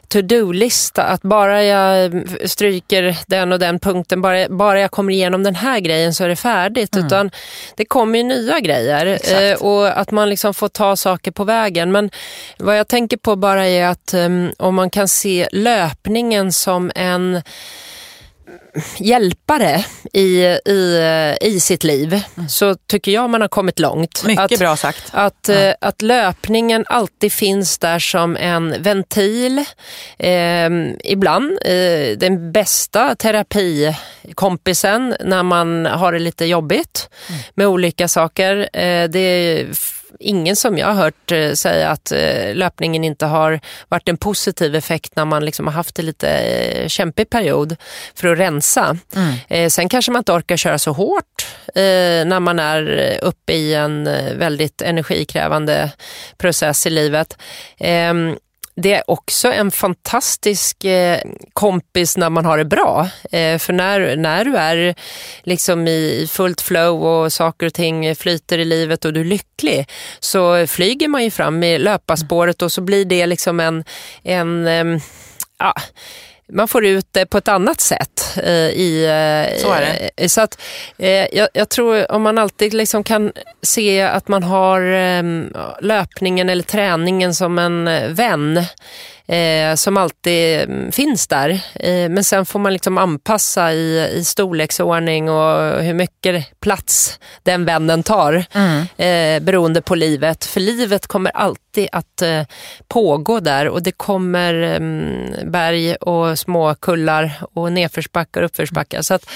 to-do-lista. Att bara jag stryker den och den punkten, bara, bara jag kommer igenom den här grejen så är det färdigt. Mm. Utan det kommer ju nya grejer eh, och att man liksom får ta saker på vägen. Men vad jag tänker på bara är att um, om man kan se löpningen som en hjälpare i, i, i sitt liv mm. så tycker jag man har kommit långt. Mycket att, bra sagt. Att, ja. Eh, att löpningen alltid finns där som en ventil. Eh, ibland eh, den bästa terapikompisen när man har det lite jobbigt mm. med olika saker. Eh, det ingen som jag har hört eh, säga att eh, löpningen inte har varit en positiv effekt när man liksom har haft en lite kämpig period för att rensa. Mm. Sen kanske man inte orkar köra så hårt när man är uppe i en väldigt energikrävande process i livet. Ehm, det är också en fantastisk eh, kompis när man har det bra. Eh, för när, när du är liksom i fullt flow och saker och ting flyter i livet och du är lycklig så flyger man ju fram i löparspåret och så blir det liksom en, en eh, ja, man får ut det på ett annat sätt. Eh, i, eh, så är det. Eh, så att, jag, jag, tror om man alltid liksom kan se att man har eh, löpningen eller träningen som en vän eh, som alltid mm, finns där. Eh, men sen får man liksom anpassa i, i storleksordning och hur mycket plats den vännen tar mm. eh, beroende på livet. För livet kommer alltid att eh, pågå där och det kommer mm, berg och små kullar och nedförsbackar och uppförsbackar. Så att,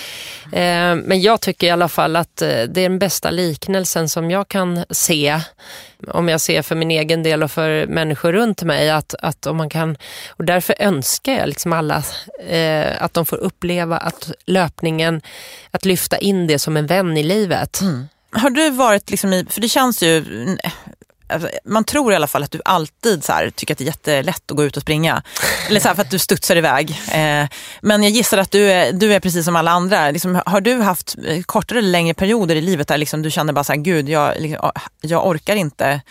eh, men jag tycker i alla fall att eh, det är den bästa liknelsen som jag kan se om jag ser för min egen del och för människor runt mig. Att, att om man kan, och därför önskar jag liksom alla eh, att de får uppleva att löpningen, att lyfta in det som en vän i livet. Mm. Har du varit, liksom i, för det känns ju, Alltså, man tror i alla fall att du alltid så här, tycker att det är jättelätt att gå ut och springa. Eller så här, för att du studsar iväg. Eh, men jag gissar att du är, du är precis som alla andra. Liksom, har du haft eh, kortare eller längre perioder i livet där liksom, du känner bara så här, gud jag, liksom, jag orkar inte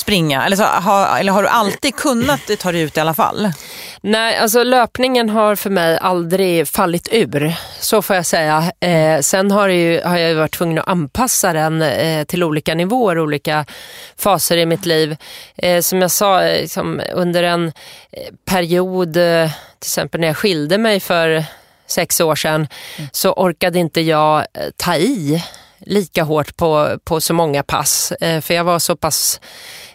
springa? Eller, så, har, eller har du alltid kunnat ta dig ut i alla fall? Nej, alltså löpningen har för mig aldrig fallit ur. Så får jag säga. Eh, sen har, ju, har jag varit tvungen att anpassa den eh, till olika nivåer, olika faser i mitt liv. Eh, som jag sa, eh, liksom, under en eh, period, eh, till exempel när jag skilde mig för sex år sedan, mm. så orkade inte jag ta i lika hårt på, på så många pass. för jag var så pass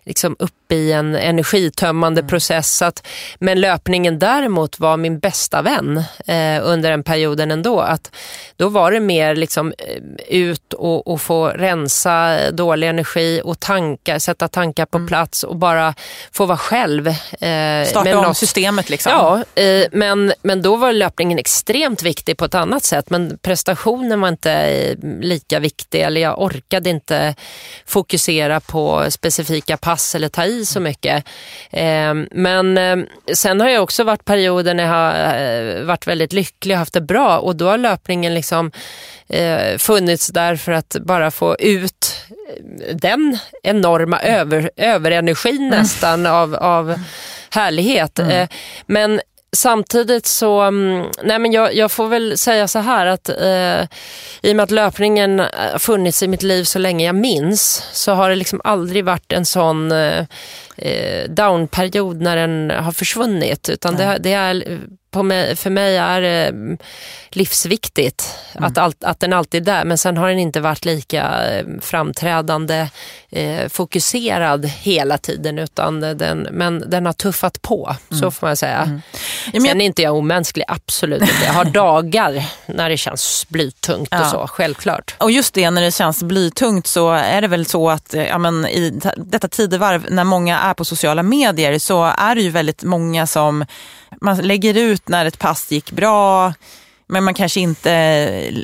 liksom uppe i en energitömmande mm. process. Att, men löpningen däremot var min bästa vän eh, under den perioden ändå. Att, då var det mer liksom, eh, ut och, och få rensa dålig energi och tanka, sätta tankar på mm. plats och bara få vara själv. Eh, Starta om något, systemet liksom. Ja, eh, men, men då var löpningen extremt viktig på ett annat sätt. Men prestationen var inte eh, lika viktig eller jag orkade inte fokusera på specifika pass pass eller ta i så mycket. Ehm, men ehm, sen har jag också varit perioder när jag har eh, varit väldigt lycklig och haft det bra och då har löpningen liksom eh, funnits där för att bara få ut eh, den enorma över, överenergin mm. nästan av, av härlighet. Mm. Men samtidigt så, mm, nej men jag, jag, får väl säga så här att eh, i och med att löpningen eh, funnits i mitt liv så länge jag minns så har det liksom aldrig varit en sån eh, eh, downperiod när den har försvunnit. Utan det, det är mig, för mig är det mm, livsviktigt mm. att, all, att den alltid är där. Men sen har den inte varit lika eh, framträdande, eh, fokuserad hela tiden. Utan den, men den har tuffat på, mm. så får man säga. Mm. Ja, sen är inte jag omänsklig, absolut inte. Jag har dagar när det känns blytungt ja. och så, självklart. Och just det, när det känns blytungt så är det väl så att ja, men i detta tidevarv när många är på sociala medier så är det ju väldigt många som man lägger ut när ett pass gick bra, men man kanske inte,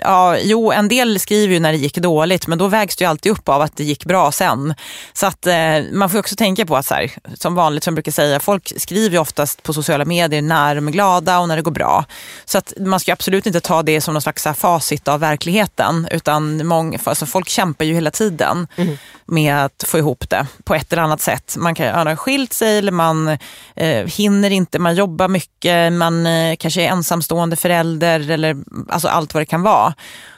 ja, jo en del skriver ju när det gick dåligt men då vägs det ju alltid upp av att det gick bra sen. Så att eh, man får också tänka på att så här, som vanligt som jag brukar säga, folk skriver ju oftast på sociala medier när de är glada och när det går bra. Så att man ska absolut inte ta det som någon slags här, facit av verkligheten utan många, alltså, folk kämpar ju hela tiden mm med att få ihop det på ett eller annat sätt. Man kan ha skilt sig eller man eh, hinner inte, man jobbar mycket, man eh, kanske är ensamstående förälder eller alltså allt vad det kan vara.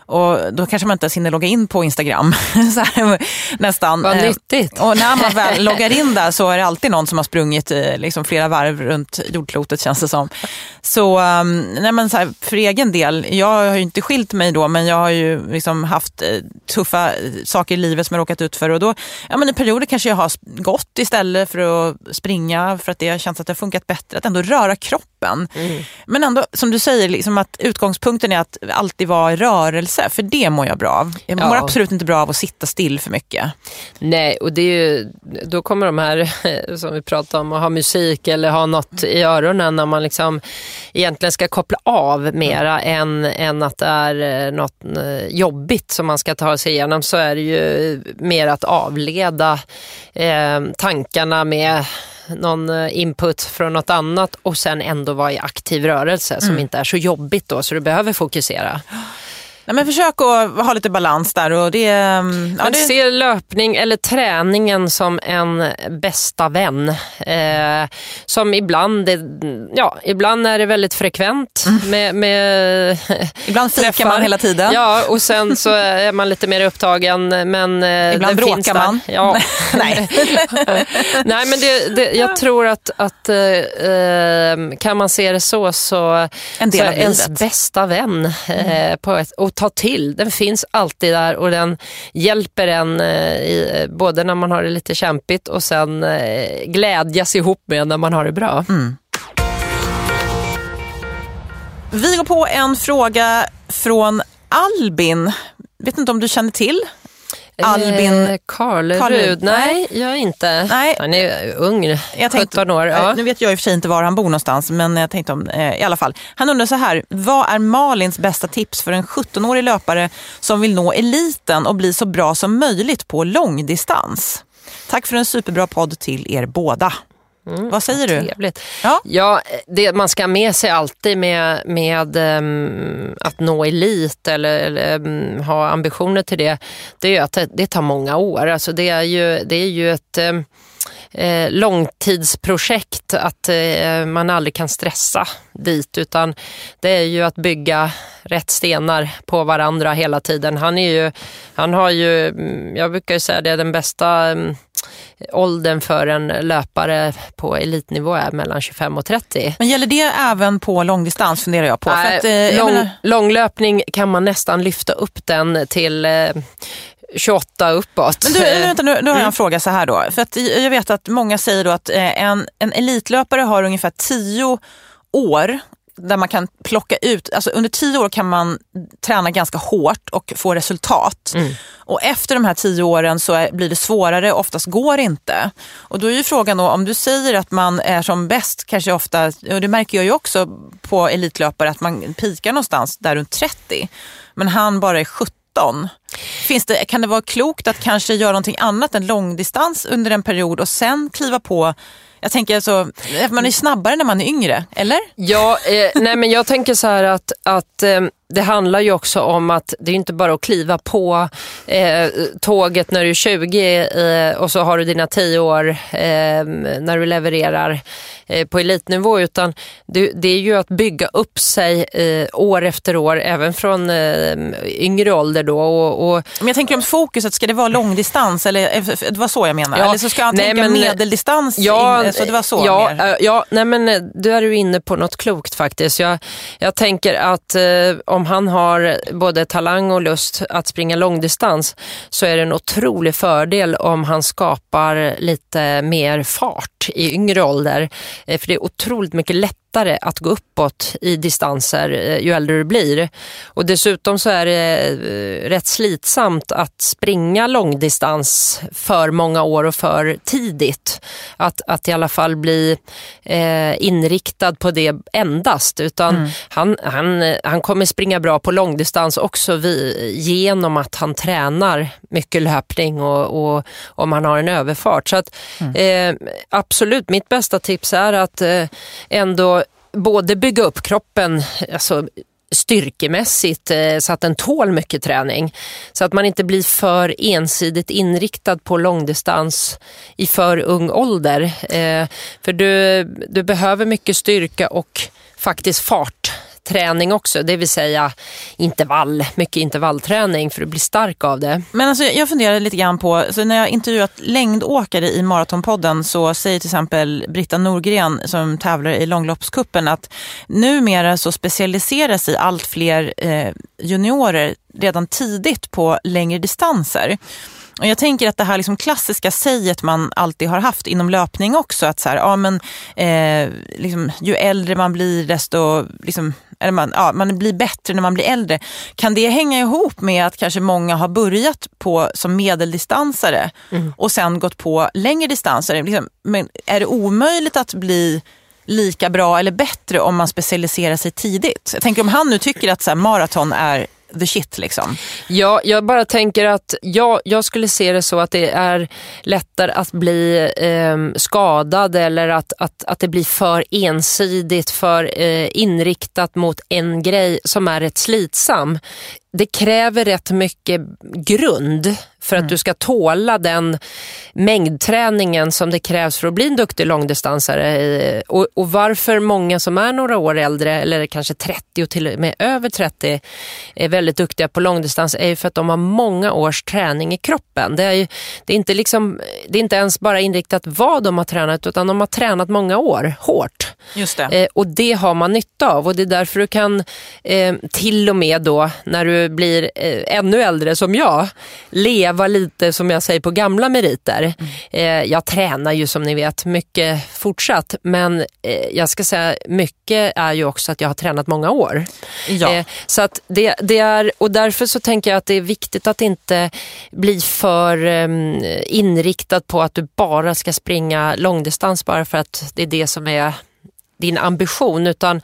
Och då kanske man inte ens hinner logga in på Instagram. så här, nästan. Vad eh, nyttigt. Och när man väl loggar in där så är det alltid någon som har sprungit eh, liksom, flera varv runt jordklotet känns det som. Så, um, nej, men så här, för egen del, jag har ju inte skilt mig då men jag har ju liksom haft eh, tuffa saker i livet som jag råkat ut för. Och då, ja, men I perioder kanske jag har gått istället för att springa för att det har känts att det har funkat bättre. Att ändå röra kroppen. Mm. Men ändå som du säger, liksom att utgångspunkten är att alltid vara i rörelse rörelse, för det mår jag bra av. Jag mår ja. absolut inte bra av att sitta still för mycket. Nej, och det är ju, då kommer de här som vi pratade om, att ha musik eller ha något i öronen när man liksom egentligen ska koppla av mera mm. än, än att det är eh, något eh, jobbigt som man ska ta sig igenom så är det ju mer att avleda eh, tankarna med någon eh, input från något annat och sen ändå vara i aktiv rörelse som mm. inte är så jobbigt då så du behöver fokusera. Nej, men försök att ha lite balans där. Och det, mm, ja, det... Se löpning eller träningen som en bästa vän. Eh, som ibland, är, ja, ibland är det väldigt frekvent. Mm. Med, med ibland fikar man hela tiden. Ja, och sen så är man lite mer upptagen. Men eh, ibland bråkar man. Ja. Nej. Nej, men det, det, jag tror att, att eh, eh kan man se det så, så, en del så av ens bästa vän eh, mm. på ett, och ta till. Den finns alltid där och den hjälper en eh, i, både när man har det lite kämpigt och sen eh, glädjas ihop med när man har det bra. Mm. Vi går på en fråga från Albin. Vet inte om du känner till Albin eh, Karlerud. Nej, jag är inte. Nej. Han är ung, jag 17 tänkte, år. Ja. Nu vet jag i och för sig inte var han bor någonstans, men jag tänkte om, eh, i alla fall. Han undrar så här, vad är Malins bästa tips för en 17-årig löpare som vill nå eliten och bli så bra som möjligt på långdistans? Tack för en superbra podd till er båda. Mm, Vad säger du? Trevligt. Ja. ja det man ska ha med sig alltid med, med um, att nå elit eller, eller um, ha ambitioner till det, det är att det, det, tar många år. Alltså det, är ju, det är ju ett um, eh, långtidsprojekt att eh, man aldrig kan stressa dit utan det är ju att bygga rätt stenar på varandra hela tiden. Han, är ju, han har ju, mm, jag brukar säga det, den bästa um, åldern för en löpare på elitnivå är mellan 25 och 30. Men gäller det även på långdistans funderar jag på? Äh, att, eh, lång, menar... Långlöpning kan man nästan lyfta upp den till eh, 28 uppåt. Men du, vänta, nu, nu har jag en mm. fråga så här då. För att jag vet att många säger då att eh, en, en elitlöpare har ungefär 10 år där man kan plocka ut, alltså under tio år kan man träna ganska hårt och få resultat. Mm. Och efter de här tio åren så är, blir det svårare, oftast går det inte. Och då är ju frågan då, om du säger att man är som bäst, kanske ofta, och det märker jag ju också på elitlöpare, att man pikar någonstans där runt 30. Men han bara är 17 Finns det, kan det vara klokt att kanske göra någonting annat än långdistans under en period och sen kliva på jag tänker alltså, man är snabbare när man är yngre, eller? Ja, eh, nej men jag tänker så här att, att eh, det handlar ju också om att det är inte bara att kliva på eh, tåget när du är 20 eh, och så har du dina 10 år eh, när du levererar eh, på elitnivå utan det, det, är ju att bygga upp sig eh, år efter år även från eh, yngre ålder då. Och, och, men jag tänker om fokuset, ska det vara långdistans? Eller, det var så jag menar. Ja, eller så ska han nej, tänka men, medeldistans? Ja, in, så det var så ja, mer. ja, nej men du är du inne på något klokt faktiskt. Jag, jag tänker att om han har både talang och lust att springa långdistans så är det en otrolig fördel om han skapar lite mer fart i yngre ålder. Eh, för det är otroligt mycket lättare lättare att gå uppåt i distanser eh, ju äldre du blir. Och dessutom så är det eh, rätt slitsamt att springa långdistans för många år och för tidigt. Att, att i alla fall bli eh, inriktad på det endast. Utan mm. han, han, han kommer springa bra på långdistans också vi, genom att han tränar mycket löpning och, och om han har en överfart. Så att, mm. eh, absolut, mitt bästa tips är att eh, ändå både bygga upp kroppen alltså, styrkemässigt eh, så att den tål mycket träning. Så att man inte blir för ensidigt inriktad på långdistans i för ung ålder. Eh, för du, du behöver mycket styrka och faktiskt fart träning också, det vill säga intervall, mycket intervallträning för att bli stark av det. Men alltså, jag funderar lite grann på, så när jag intervjuat längdåkare i Maratonpodden så säger till exempel Britta Norgren som tävlar i långloppskuppen att numera så specialiserar sig allt fler eh, juniorer redan tidigt på längre distanser. Och jag tänker att det här liksom klassiska säget man alltid har haft inom löpning också, att så här, ja, men, eh, liksom, ju äldre man blir desto liksom, eller man, ja, man blir bättre när man blir äldre. Kan det hänga ihop med att kanske många har börjat på som medeldistansare mm. och sen gått på längre distanser? Liksom, men är det omöjligt att bli lika bra eller bättre om man specialiserar sig tidigt? Jag tänker om han nu tycker att så här, maraton är the shit liksom. Ja, jag bara tänker att jag, jag skulle se det så att det är lättare att bli eh, skadad eller att, att, att det blir för ensidigt, för eh, inriktat mot en grej som är rätt slitsam. Det kräver rätt mycket grund för att mm. du ska tåla den mängdträningen som det krävs för att bli en duktig långdistansare. Och, och, varför många som är några år äldre, eller kanske 30 och till och med över 30, är väldigt duktiga på långdistans är ju för att de har många års träning i kroppen. Det är, ju, det är, inte, liksom, det är inte ens bara inriktat vad de har tränat, utan de har tränat många år, hårt. Just det. Eh, och det har man nytta av och det är därför du kan eh, till och med då, när du blir eh, ännu äldre som jag, leva leva lite som jag säger på gamla meriter. Mm. jag tränar ju som ni vet mycket fortsatt men eh, jag ska säga mycket är ju också att jag har tränat många år. Ja. Eh, så att det, det, är, och därför så tänker jag att det är viktigt att inte bli för ehm, inriktad på att du bara ska springa långdistans bara för att det är det som är din ambition utan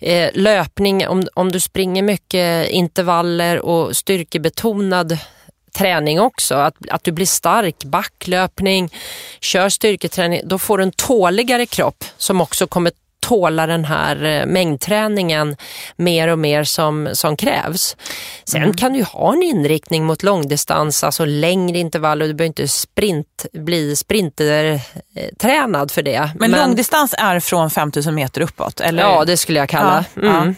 eh, löpning, om, om du springer mycket intervaller och styrkebetonad träning också. Att, att du blir stark, backlöpning, kör styrketräning. Då får du en tåligare kropp som också kommer tåla den här eh, mängdträningen mer och mer som, som krävs. Sen mm. kan du ha en inriktning mot långdistans, alltså längre intervaller. Du behöver inte sprint, bli sprintertränad för det. Men, Men långdistans är från 5000 meter uppåt? Eller? Ja, det skulle jag kalla. Ja, mm. ja.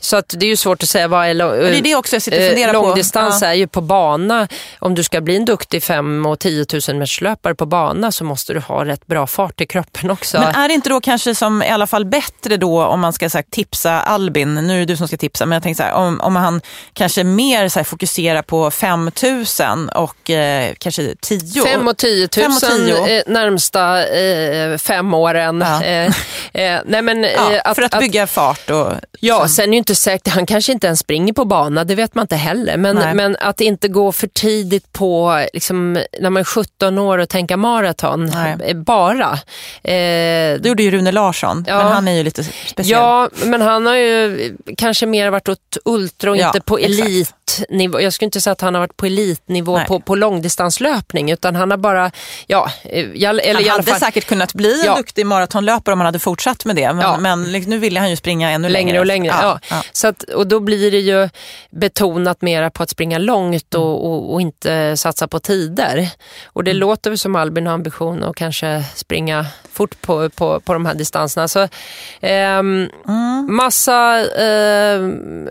Så att det är ju svårt att säga vad är, det är det också jag sitter och Långdistans på. Ja. är ju på bana. Om du ska bli en duktig 5 och 10 000 meterslöpare på bana så måste du ha rätt bra fart i kroppen också. Men är det inte då kanske som i alla fall bättre då om man ska så här, tipsa Albin, nu är det du som ska tipsa, men jag tänkte så här, om, om han kanske mer så här, fokuserar på 5000 och eh, kanske 10 5 och 10 000 eh, närmsta eh, fem åren. Ja. Eh, eh, nej, men, ja, eh, att, för att bygga att, fart. Och, ja, sen, sen är det inte säkert, han kanske inte ens springer på bana, det vet man inte heller. Men, men att inte gå för tidigt på, liksom, när man är 17 år och tänka maraton, bara. det gjorde ju Rune Larsson. Ja, han är ju lite speciell. Ja, men han har ju kanske mer varit åt ultra och Ja, inte på exakt. elitnivå. Jag skulle inte säga att han har varit på elitnivå Nej. på, på långdistanslöpning utan han har bara, ja, eh, jag, eller han i alla hade fall säkert kunnat bli en Ja. duktig maratonlöpare om han hade fortsatt med det. Men, Ja. men nu ville han ju springa ännu längre. längre och längre. Ja. Så att, och då blir det ju betonat mera på att springa långt Mm. och, och, och inte satsa på tider. Och det låter väl som Albin har ambition att kanske springa fort på, på, på de här distanserna. Så, ehm, Mm. Massa ehm,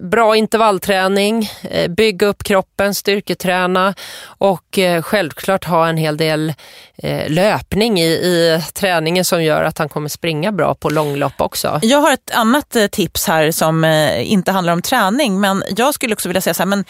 bra intervallträning, eh, bygga upp kroppen, styrketräna och eh, självklart ha en hel del eh, löpning i, i träningen som gör att han kommer springa bra på långlopp också. Jag har ett annat eh, tips här som eh, inte handlar om träning, men jag skulle också vilja säga så här, men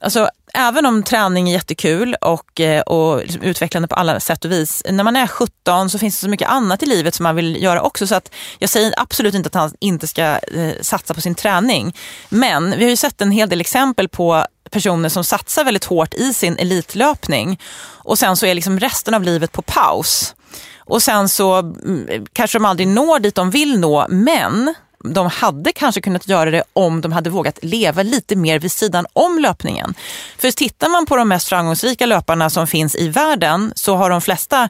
alltså, även om träning är jättekul och, eh, och liksom utvecklande på alla sätt och vis, när man är 17 så finns det så mycket annat i livet som man vill göra också. Så att jag säger absolut inte att han inte ska eh, satsa på sin träning. Men vi har ju sett en hel del exempel på personer som satsar väldigt hårt i sin elitlöpning och sen så är liksom resten av livet på paus. Och sen så mm, kanske de aldrig når dit de vill nå, men de hade kanske kunnat göra det om de hade vågat leva lite mer vid sidan om löpningen. För tittar man på de mest framgångsrika löparna som finns i världen så har de flesta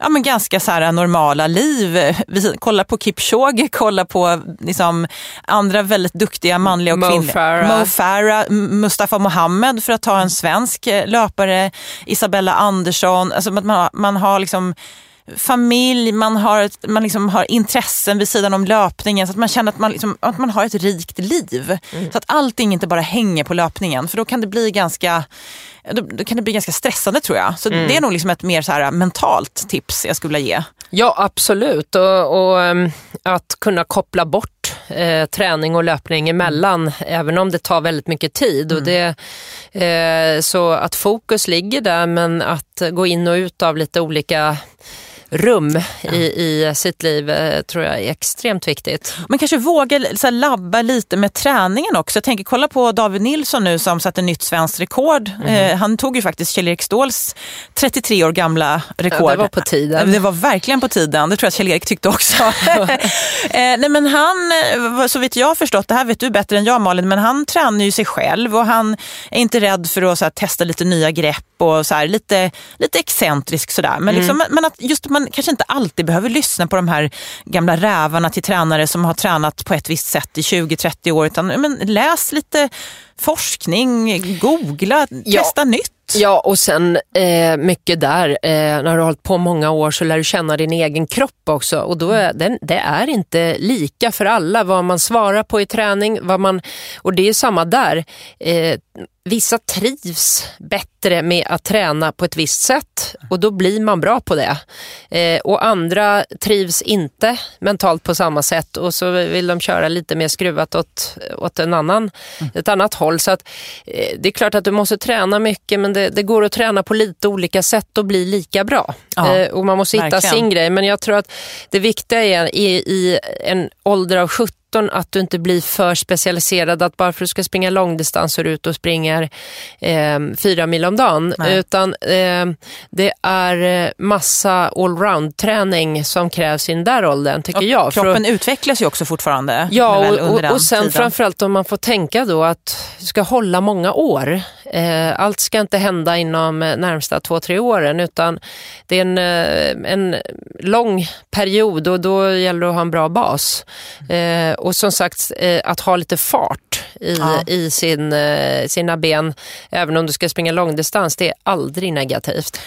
ja, men ganska så här normala liv. Vi kollar på Kipchoge, kollar på liksom andra väldigt duktiga manliga och kvinnliga. Mo Farah, Mustafa Mohamed för att ta en svensk eh, löpare, Isabella Andersson. Alltså man, man har liksom familj, man har, ett, man liksom har intressen vid sidan om löpningen så att man känner att man, liksom, att man har ett rikt liv. Så att allting inte bara hänger på löpningen för då kan det bli ganska då, kan det bli ganska stressande tror jag. Så det är nog liksom ett mer så här mentalt tips jag skulle vilja ge. Ja, absolut. Och, och ehm, att kunna koppla bort eh, träning och löpning emellan, även om det tar väldigt mycket tid. Och det, eh, så att fokus ligger där, men att gå in och ut av lite olika rum i, i sitt liv eh, tror jag är extremt viktigt. Men kanske våga så här, labba lite med träningen också. Jag tänker kolla på David Nilsson nu som satte nytt svenskt rekord. Mhm. Eh, han tog ju faktiskt Kjell-Erik Ståhls 33 år gamla rekord. Ja, det var på tiden. Det var verkligen på tiden. Det tror jag Kjell-Erik tyckte också. eh, nej, men han, eh, så vitt jag har förstått, det här vet du bättre än jag Malin, men han tränar ju sig själv och han är inte rädd för att här, testa lite nya grepp och så här, lite, lite excentrisk sådär. Men, liksom, men att just man kanske inte alltid behöver lyssna på de här gamla rävarna till tränare som har tränat på ett visst sätt i 20-30 år. Utan men, läs lite forskning, googla, Ja. testa nytt. Ja, och sen eh, mycket där, eh, när du har hållit på många år så lär du känna din egen kropp också. Och då är den, det är inte lika för alla vad man svarar på i träning. Vad man, och det är samma där. Eh, vissa trivs bättre med att träna på ett visst sätt och då blir man bra på det. Eh, och andra trivs inte mentalt på samma sätt och så vill de köra lite mer skruvat åt, åt en annan, ett annat håll. Så att, eh, det är klart att du måste träna mycket men det, det går att träna på lite olika sätt och bli lika bra. Ja, eh, och man måste hitta verkligen. sin grej. Men jag tror att det viktiga är i, i en ålder av 17 att du inte blir för specialiserad att bara för att du ska springa långdistans så är du ute och springer eh, fyra mil om dagen. Nej. Utan eh, det är eh, massa allround-träning som krävs i den där åldern tycker Och jag. för att- Kroppen utvecklas ju också fortfarande. Ja, och, och, och sen tiden. framförallt om man får tänka då att du ska hålla många år. Eh, allt ska inte hända inom eh, närmsta två, tre åren utan det är en, eh, en lång period och då gäller det att ha en bra bas. Eh, och som sagt, eh, att ha lite fart i, Ja. i sin, eh, sina ben, även om du ska springa långdistans, det är aldrig negativt.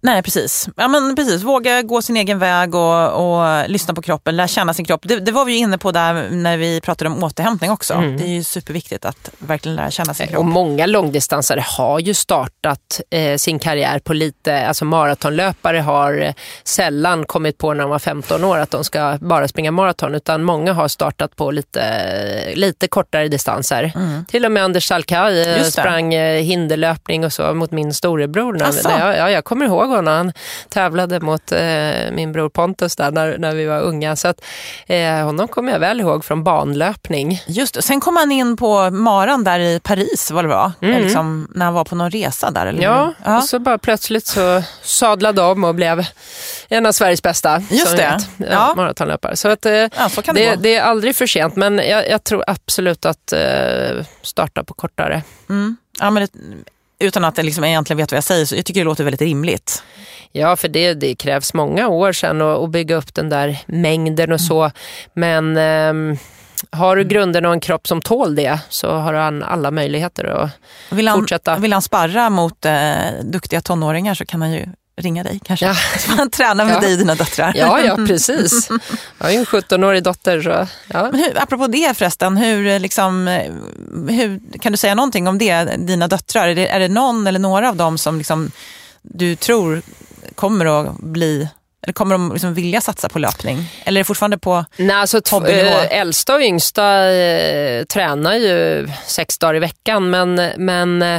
Nej, precis. Ja, men precis. Våga gå sin egen väg och, och lyssna på kroppen, lära känna sin kropp. Det, det var vi inne på där när vi pratade om återhämtning också. Det är ju superviktigt att verkligen lära känna sin kropp. Och många långdistansare har ju startat eh, sin karriär på lite, alltså maratonlöpare har eh, sällan kommit på när de var 15 år att de ska bara springa maraton utan många har startat på lite, lite kortare distanser. Till och med Anders Salkai eh, sprang eh, hinderlöpning och så mot min storebror. När jag, ja, jag kommer ihåg honom. Han tävlade mot eh, min bror Pontus där när, när vi var unga. Så att, eh, honom kommer jag väl ihåg från banlöpning. Just. Sen kom han in på maran där i Paris, vad det var, liksom, när han var på någon resa där. Eller Ja, ja. och så bara plötsligt så sadlade om och blev en av Sveriges bästa Just det. vet, ja, Ja. maratonlöpare. Så att, eh, Ja, så det det, det är aldrig för sent, men jag, jag tror absolut att eh, starta på kortare. Ja, men det, utan att jag liksom egentligen vet vad jag säger, så jag tycker det låter väldigt rimligt. Ja, för det, det krävs många år sedan att, bygga upp den där mängden och så. Men ehm, har du grunden och en kropp som tål det så har han alla möjligheter att Vill han, fortsätta. vill han sparra mot eh, duktiga tonåringar så kan han ju ringa dig kanske. Ja. Så får han träna med Ja. dig och dina döttrar. Ja, ja, precis. Jag har ju en 17-årig dotter. Så, ja. Men hur, apropå det förresten, hur, eh, liksom, eh, hur, kan du säga någonting om det, dina döttrar? Är det, är det någon eller några av dem som liksom, du tror kommer att bli eller kommer de liksom vilja satsa på löpning? Eller är det fortfarande på... Nej, alltså, äh, äldsta och yngsta eh, tränar ju sex dagar i veckan men, men eh,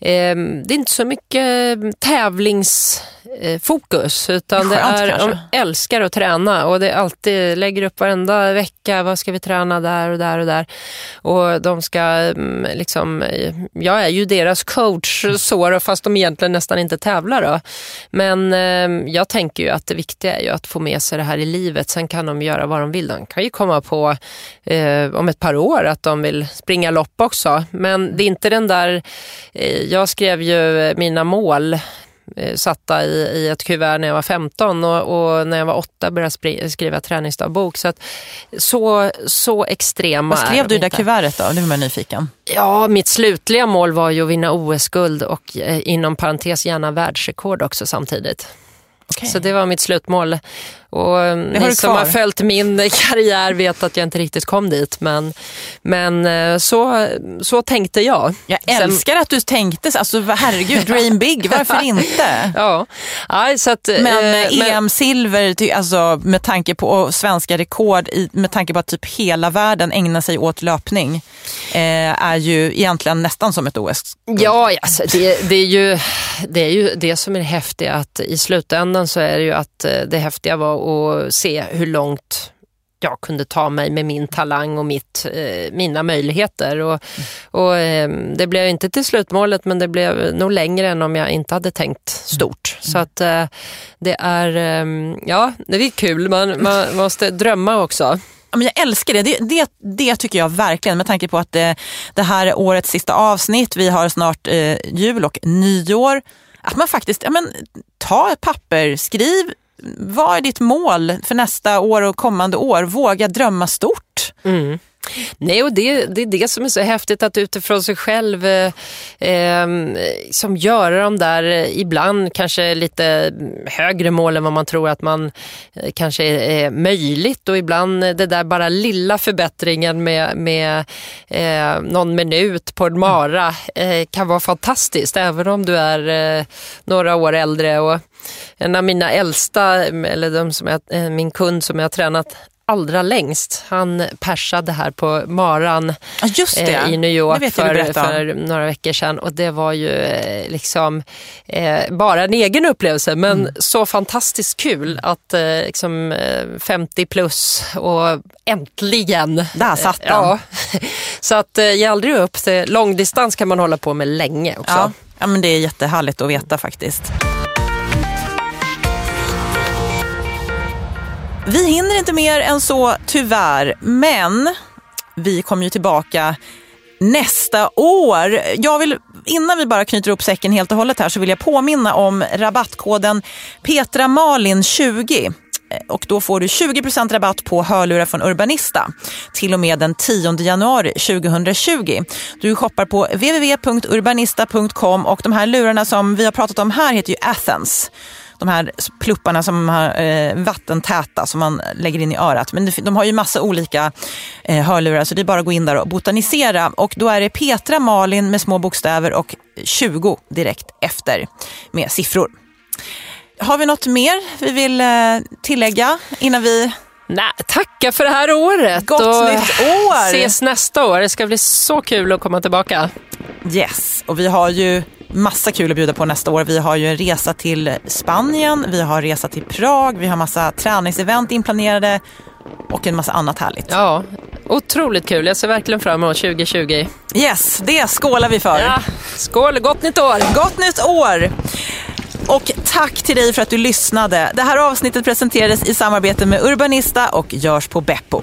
eh, det är inte så mycket tävlingsfokus utan det Skönt är, kanske. de älskar att träna och det är alltid lägger upp varenda vecka, vad ska vi träna där och där och där. Och de ska mm, liksom, jag är ju deras coach så fast de egentligen nästan inte tävlar då. Men ehm, jag tänker ju att det viktiga är ju att få med sig det här i livet. Sen kan de göra vad de vill. De kan ju komma på eh, om ett par år att de vill springa lopp också. Men det är inte den där, eh, jag skrev ju mina mål satta i, i ett kuvert när jag var 15 och, och när jag var 8 började jag skriva träningsdagbok. Så, att, så, så extrema Vad skrev du i det kuvertet då? Nu är man nyfiken. Ja, mitt slutliga mål var ju att vinna OS-guld och eh, inom parentes gärna världsrekord också samtidigt. Okej. Så det var mitt slutmål. Och eh, ni som har följt min karriär vet att jag inte riktigt kom dit. Men, men eh, så, så tänkte jag. Jag Sen- älskar att du tänkte så. Alltså, herregud, dream big, varför inte? Ja, ja så att, Men eh, eh, EM-silver, alltså, med tanke på svenska rekord, i, med tanke på att typ hela världen ägnar sig åt löpning, eh, är ju egentligen nästan som ett OS. Ja, alltså, det, det, är ju, det är ju det som är det häftiga. Att I slutändan så är det ju att det häftiga var att se hur långt jag kunde ta mig med min talang och mitt, eh, mina möjligheter. Och, och, eh, det blev inte till slutmålet men det blev nog längre än om jag inte hade tänkt stort. Så att eh, det är, eh, ja det är kul. Man, man måste drömma också. Ja, men jag älskar det. Det, det. det tycker jag verkligen med tanke på att det, det här är årets sista avsnitt. Vi har snart eh, jul och nyår. Att man faktiskt, ja, men, ta ett papper, skriv vad är ditt mål för nästa år och kommande år. Våga drömma stort. Mm. Nej, och det, det är det som är så häftigt att utifrån sig själv eh, ehm, som gör de där eh, ibland kanske lite högre mål än vad man tror att man eh, kanske är, är möjligt. Och ibland eh, det där bara lilla förbättringen med, med eh, någon minut på en mara eh, kan vara fantastiskt även om du är eh, några år äldre. Och en av mina äldsta, eller de som jag, eh, min kund som jag har tränat allra längst. Han persade här på maran eh, i New York för, för några veckor sedan och det var ju eh, liksom eh, bara en egen upplevelse men Mm. så fantastiskt kul att eh, liksom, eh, 50 plus och äntligen. Där satt den. Ja, så att eh, ge aldrig upp. Långdistans kan man hålla på med länge också. Ja, ja, men det är jättehärligt att veta faktiskt. Vi hinner inte mer än så tyvärr, men vi kommer ju tillbaka nästa år. Jag vill, innan vi bara knyter upp säcken helt och hållet här så vill jag påminna om rabattkoden PetraMalin20 och då får du 20% rabatt på hörlurar från Urbanista till och med den 10 januari 2020. Du shoppar på www.urbanista.com och de här lurarna som vi har pratat om här heter ju Athens de här plupparna som har eh, vattentäta som man lägger in i örat. Men de har ju massa olika eh, hörlurar så det är bara att gå in där och botanisera. Och då är det Petra Malin med små bokstäver och 20 direkt efter med siffror. Har vi något mer vi vill eh, tillägga innan vi... Nej, tacka för det här året. Gott och nytt år! ses nästa år. Det ska bli så kul att komma tillbaka. Yes, och vi har ju massa kul att bjuda på nästa år. Vi har ju en resa till Spanien, vi har resa till Prag, vi har massa träningsevent inplanerade och en massa annat härligt. Ja, otroligt kul. Jag ser verkligen fram emot 2020. Yes, det skålar vi för. Ja, skål, gott nytt år! Gott nytt år! Och tack till dig för att du lyssnade. Det här avsnittet presenterades i samarbete med Urbanista och görs på Beppo.